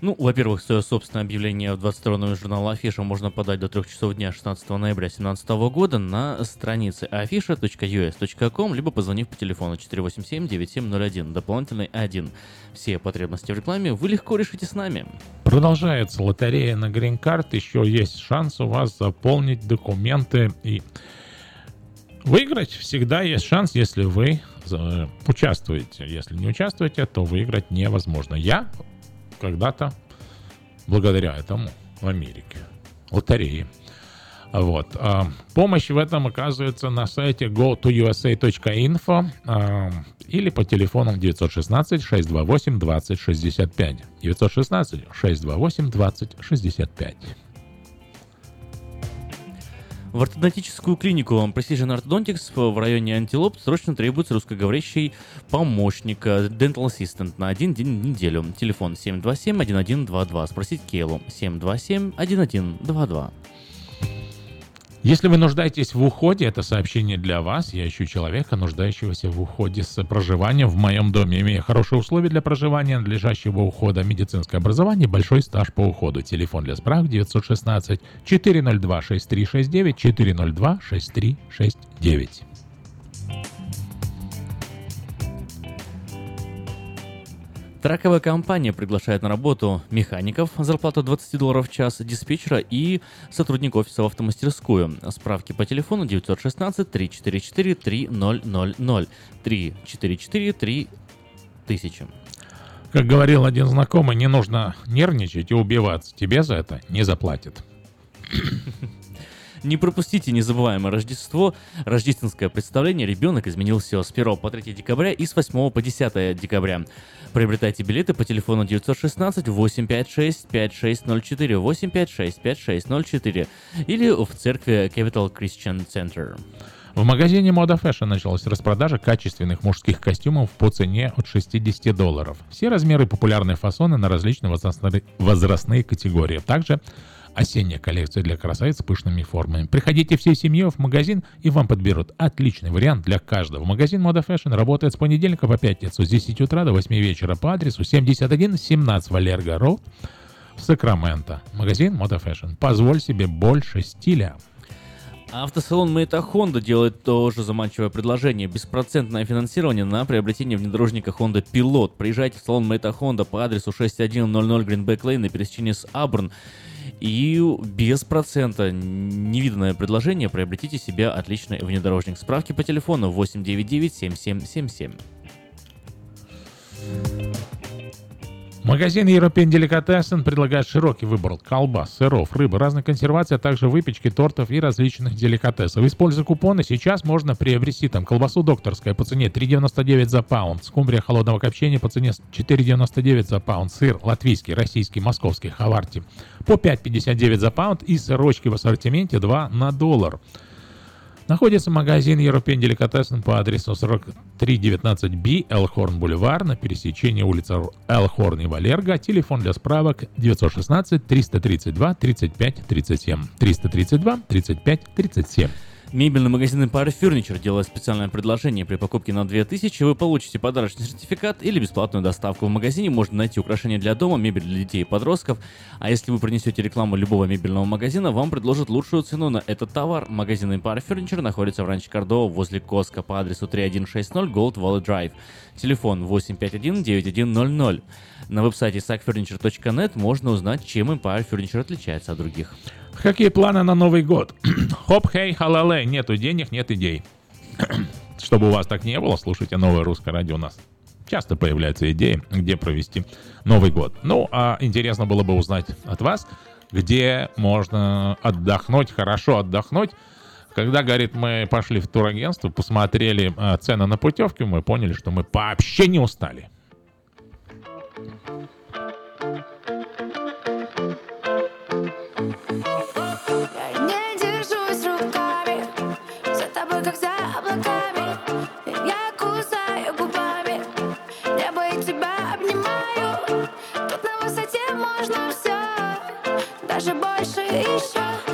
Ну, во-первых, свое собственное объявление в 22 номер журнала Афиша можно подать до 3 часов дня 16 ноября 2017 года на странице afisha.us.com, либо позвонив по телефону 487-9701, дополнительный 1. Все потребности в рекламе вы легко решите с нами. Продолжается лотерея на Green Card. Еще есть шанс у вас заполнить документы и выиграть. Всегда есть шанс, если вы участвуете. Если не участвуете, то выиграть невозможно. Я когда-то, благодаря этому, в Америке. Лотереи. Вот. А, помощь в этом оказывается на сайте go2usa.info а, или по телефонам 916 628 В ортодонтическую клинику Precision Orthodontics в районе Антилоп срочно требуется русскоговорящий помощник, Dental Assistant на один день в неделю. Телефон 727-1122. Спросить Кейлу 727-1122. Если вы нуждаетесь в уходе, это сообщение для вас. Я ищу человека, нуждающегося в уходе с проживанием в моем доме, имея хорошие условия для проживания, надлежащего ухода, медицинское образование, большой стаж по уходу. Телефон для справок 916 402 6369 402 6369. Траковая компания приглашает на работу механиков, зарплата 20 долларов в час, диспетчера и сотрудник офиса в автомастерскую. Справки по телефону 916 344 3000 344 3000. Как говорил один знакомый, не нужно нервничать и убиваться. Тебе за это не заплатят. Не пропустите незабываемое Рождество. Рождественское представление «Ребенок изменил все» с 1 по 3 декабря и с 8 по 10 декабря. Приобретайте билеты по телефону 916 856 5604 856 5604 или в церкви Capital Christian Center. В магазине Moda Fashion началась распродажа качественных мужских костюмов по цене от 60 долларов. Все размеры и популярные фасоны на различные возрастные, категории. Также осенняя коллекция для красавиц с пышными формами. Приходите всей семьей в магазин, и вам подберут отличный вариант для каждого. Магазин Moda Fashion работает с понедельника по пятницу с 10 утра до 8 вечера по адресу 7117 Валерго Роуд в Сакраменто. Магазин Moda Fashion. Позволь себе больше стиля. Автосалон Мэйта Honda делает тоже заманчивое предложение. Беспроцентное финансирование на приобретение внедорожника Honda Pilot. Приезжайте в салон Мэйта Honda по адресу 6100 Greenback Lane на пересечении с Абрн И без процента невиданное предложение приобретите себе отличный внедорожник. Справки по телефону 899 7777. Магазин European Delicatessen предлагает широкий выбор колбас, сыров, рыбы, разной консервации, а также выпечки, тортов и различных деликатесов. Используя купоны, сейчас можно приобрести там колбасу докторская по цене 3,99 за паунд, скумбрия холодного копчения по цене 4,99 за паунд, сыр латвийский, российский, московский, хаварти по 5,59 за паунд и сырочки в ассортименте 2 на доллар. Находится магазин European Delicatessen по адресу 4319B Элхорн Бульвар на пересечении улиц Элхорн и Валерга. Телефон для справок 916 332 35 37. 332 35 37. Мебельный магазин Empire Furniture делает специальное предложение. При покупке на 2000 вы получите подарочный сертификат или бесплатную доставку. В магазине можно найти украшения для дома, мебель для детей и подростков. А если вы принесете рекламу любого мебельного магазина, вам предложат лучшую цену на этот товар. Магазин Empire Furniture находится в Ранче Кордова возле Коска по адресу 3160 Gold Valley Drive. Телефон 851-9100. На веб-сайте sackfurniture.net можно узнать, чем Empire Furniture отличается от других. Какие планы на Новый год? Хоп, хей, халале, нету денег, нет идей. Чтобы у вас так не было, слушайте новое русское радио у нас. Часто появляются идеи, где провести Новый год. Ну, а интересно было бы узнать от вас, где можно отдохнуть, хорошо отдохнуть. Когда, говорит, мы пошли в турагентство, посмотрели а, цены на путевки, мы поняли, что мы вообще не устали. Больше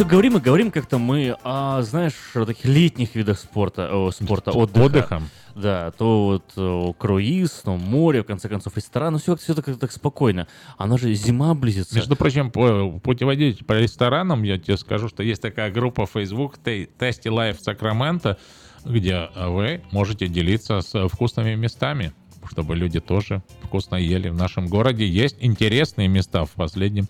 все говорим и говорим как-то мы о, знаешь, о таких летних видах спорта, о, спорта отдыха. Отдыха. Да, то вот о, круиз, то море, в конце концов, ресторан, ну все, все так, так спокойно. Она же зима близится. Между прочим, по путеводить по ресторанам, я тебе скажу, что есть такая группа Facebook Tasty Life Sacramento, где вы можете делиться с вкусными местами, чтобы люди тоже вкусно ели. В нашем городе есть интересные места в последнем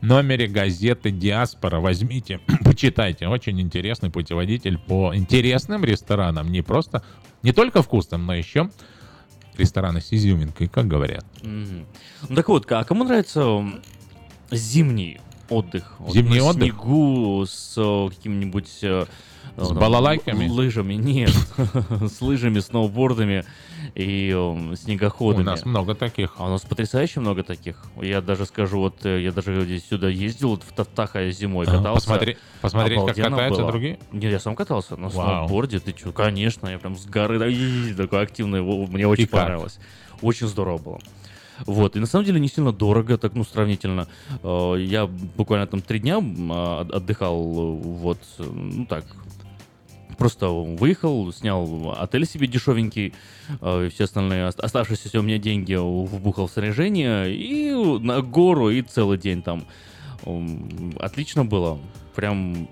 номере газеты «Диаспора». Возьмите, почитайте. Очень интересный путеводитель по интересным ресторанам. Не просто, не только вкусным, но еще рестораны с изюминкой, как говорят. Мгм. Ну так вот, а кому нравится зимний отдых? Вот Зимний на отдых? снегу с э, каким-нибудь... э, С э, балалайками? Лыжами, нет. С лыжами, сноубордами и э, снегоходами. У нас много таких. А у нас потрясающе много таких. Я даже скажу, вот э, я даже здесь сюда ездил, вот в Татаха зимой Ага, катался. посмотри- посмотреть, как катаются было. другие? Нет, я сам катался на Вау. сноуборде. Ты что, конечно, я прям с горы такой активный. Мне очень И как? понравилось. Очень здорово было. Вот, и на самом деле не сильно дорого, так, ну, сравнительно. Э, Я буквально там три дня а, от- отдыхал, э, вот, э, ну, так, просто выехал, снял отель себе дешевенький, э, все остальные ост- оставшиеся у меня деньги вбухал в снаряжение и на гору, и целый день там. Отлично было. Прям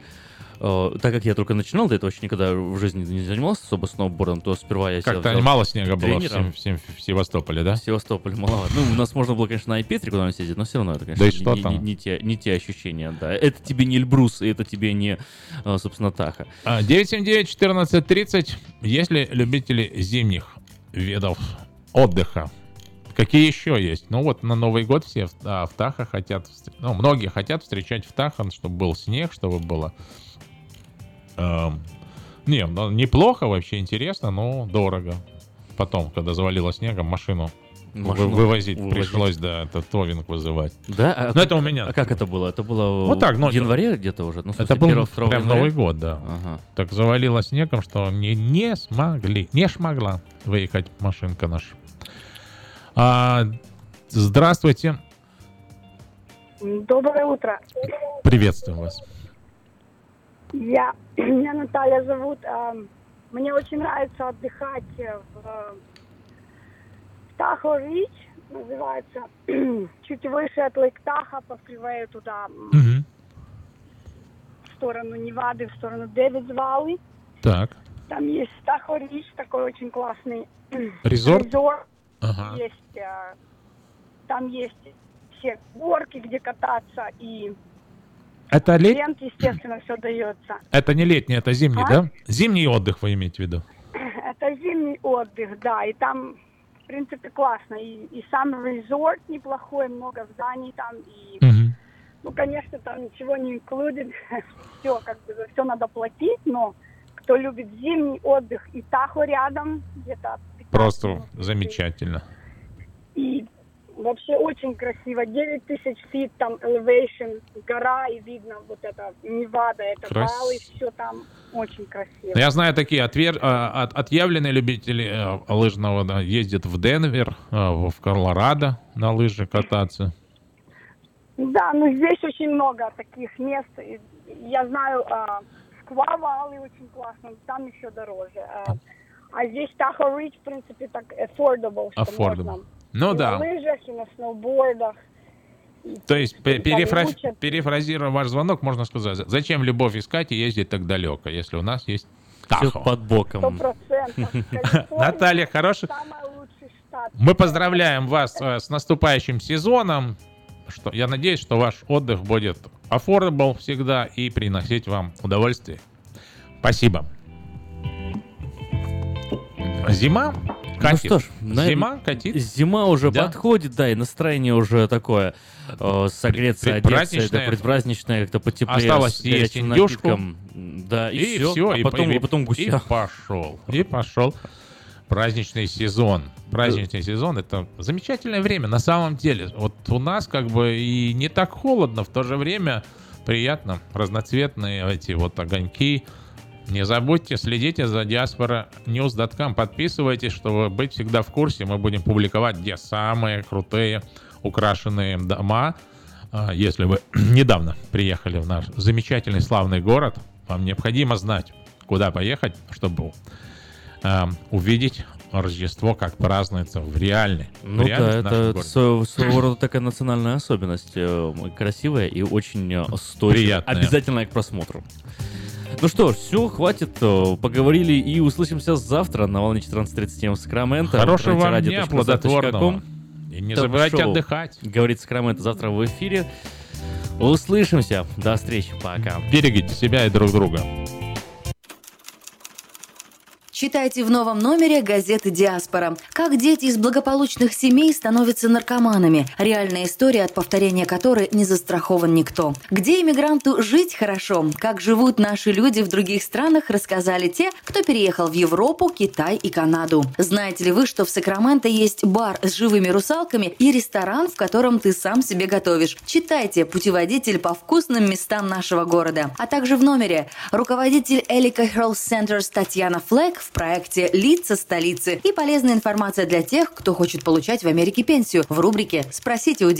э, так как я только начинал, до этого еще никогда в жизни не занимался особо сноубордом, то сперва я Как-то мало снега было в, в в Севастополе, да? В Севастополе маловато. Ну, у нас можно было, конечно, на iPetri куда-нибудь съездить, но все равно это, конечно, Да и что не, там? не- не те, не те ощущения, да. Это тебе не Эльбрус, и это тебе не, э, собственно, Таха. А, 979-1430. Если любители зимних видов отдыха, какие еще есть? Ну вот на Новый год все в, а, в Таха хотят, ну многие хотят встречать в Таха, чтобы был снег, чтобы было... эм, не, ну, неплохо вообще, интересно, но дорого. Потом, когда завалило снегом, машину, вы- Машину вывозить, вывозить. пришлось, да, это товинг вызывать. Да? А Но как- это у меня. А как это было? Это было Вот так, в ну, январе где-то уже? Ну, в Это был 1-2 прям января? Новый год, да. Ага. Так завалило снегом, что не, не смогли, не смогла выехать машинка наша. А, здравствуйте, Доброе утро. приветствуем вас. Я, меня Наталья зовут. Эм, Мне очень нравится отдыхать э, в, в Тахо-Рич, называется. Чуть выше от Лейк Таха, по фривею туда, в сторону Невады, в сторону Дэвидс Валли. Так, Там есть Тахо-Рич, такой очень классный Резорт? резорт. Ага. Есть, э, там есть все горки, где кататься, и это, лет... рент, естественно, все дается. это не летний, это зимний, А? да? Зимний отдых вы имеете в виду? Это зимний отдых, да, и там, в принципе, классно. И, и сам резорт неплохой, много зданий там, и, ну, конечно, там ничего не included, все, как бы, все надо платить, но кто любит зимний отдых и Тахо рядом, где-то, Просто замечательно. и вообще очень красиво, 9 тысяч feet, там, elevation, гора, и видно вот это Невада, это Крас- Балы, все там очень красиво. Ну, Я знаю такие отвер... а, от- отъявленные любители э, лыжного да, ездят в Денвер, э, в Колорадо на лыжи кататься. Да, ну здесь очень много таких мест. Я знаю, а, Сквавалы очень классно, там еще дороже. А, а здесь Тахо Рич, в принципе, так affordable, что Affordable. можно Ну и да. на лыжах, и на сноубордах. То есть, пе- И там перефра- учат. перефразируя ваш звонок, можно сказать, зачем любовь искать и ездить так далеко, если у нас есть Тахо? Всё под боком. Сто процентов. Наталья, хороший. Самый лучший штат. Мы поздравляем вас э, с наступающим сезоном. Что, я надеюсь, что ваш отдых будет affordable всегда и приносить вам удовольствие. Спасибо. Зима катит. Ну что ж, Зима катит. Зима уже Да. подходит, да, и настроение уже такое э, согреться, одеться, это предпраздничное, как-то потеплее, Осталось горячим индюшку. Да, и, И все, все, а и потом, по- а потом гуся. И пошел. И пошел. Праздничный сезон. Праздничный сезон это замечательное время. На самом деле, вот у нас как бы и не так холодно, в то же время приятно. Разноцветные эти вот огоньки. Не забудьте, следите за diaspora.news.com. Подписывайтесь, чтобы быть всегда в курсе. Мы будем публиковать, где самые крутые украшенные дома. А, Если вы недавно приехали в наш замечательный славный город, вам необходимо знать, куда поехать, чтобы а, увидеть Рождество, как празднуется в реальной, Ну в да, это своего, своего рода такая национальная особенность. э, Красивая и очень э, стоящая. Приятная. Обязательно к просмотру. Ну что ж, все, хватит. э, Поговорили и услышимся завтра на волне 14.37 в Сакраменто. Хорошего вам дня, плодотворного. И не забывайте Ток-шоу отдыхать. Говорит Сакраменто завтра в эфире. Услышимся. До встречи. Пока. Берегите себя и друг друга. Читайте в новом номере газеты «Диаспора». Как дети из благополучных семей становятся наркоманами. Реальная история, от повторения которой не застрахован никто. Где иммигранту жить хорошо? Как живут наши люди в других странах, рассказали те, кто переехал в Европу, Китай и Канаду. Знаете ли вы, что в Сакраменто есть бар с живыми русалками и ресторан, в котором ты сам себе готовишь? Читайте путеводитель по вкусным местам нашего города. А также в номере руководитель Элика Health Centers Татьяна Флэк в проекте «Лица столицы» и полезная информация для тех, кто хочет получать в Америке пенсию. В рубрике «Спросите у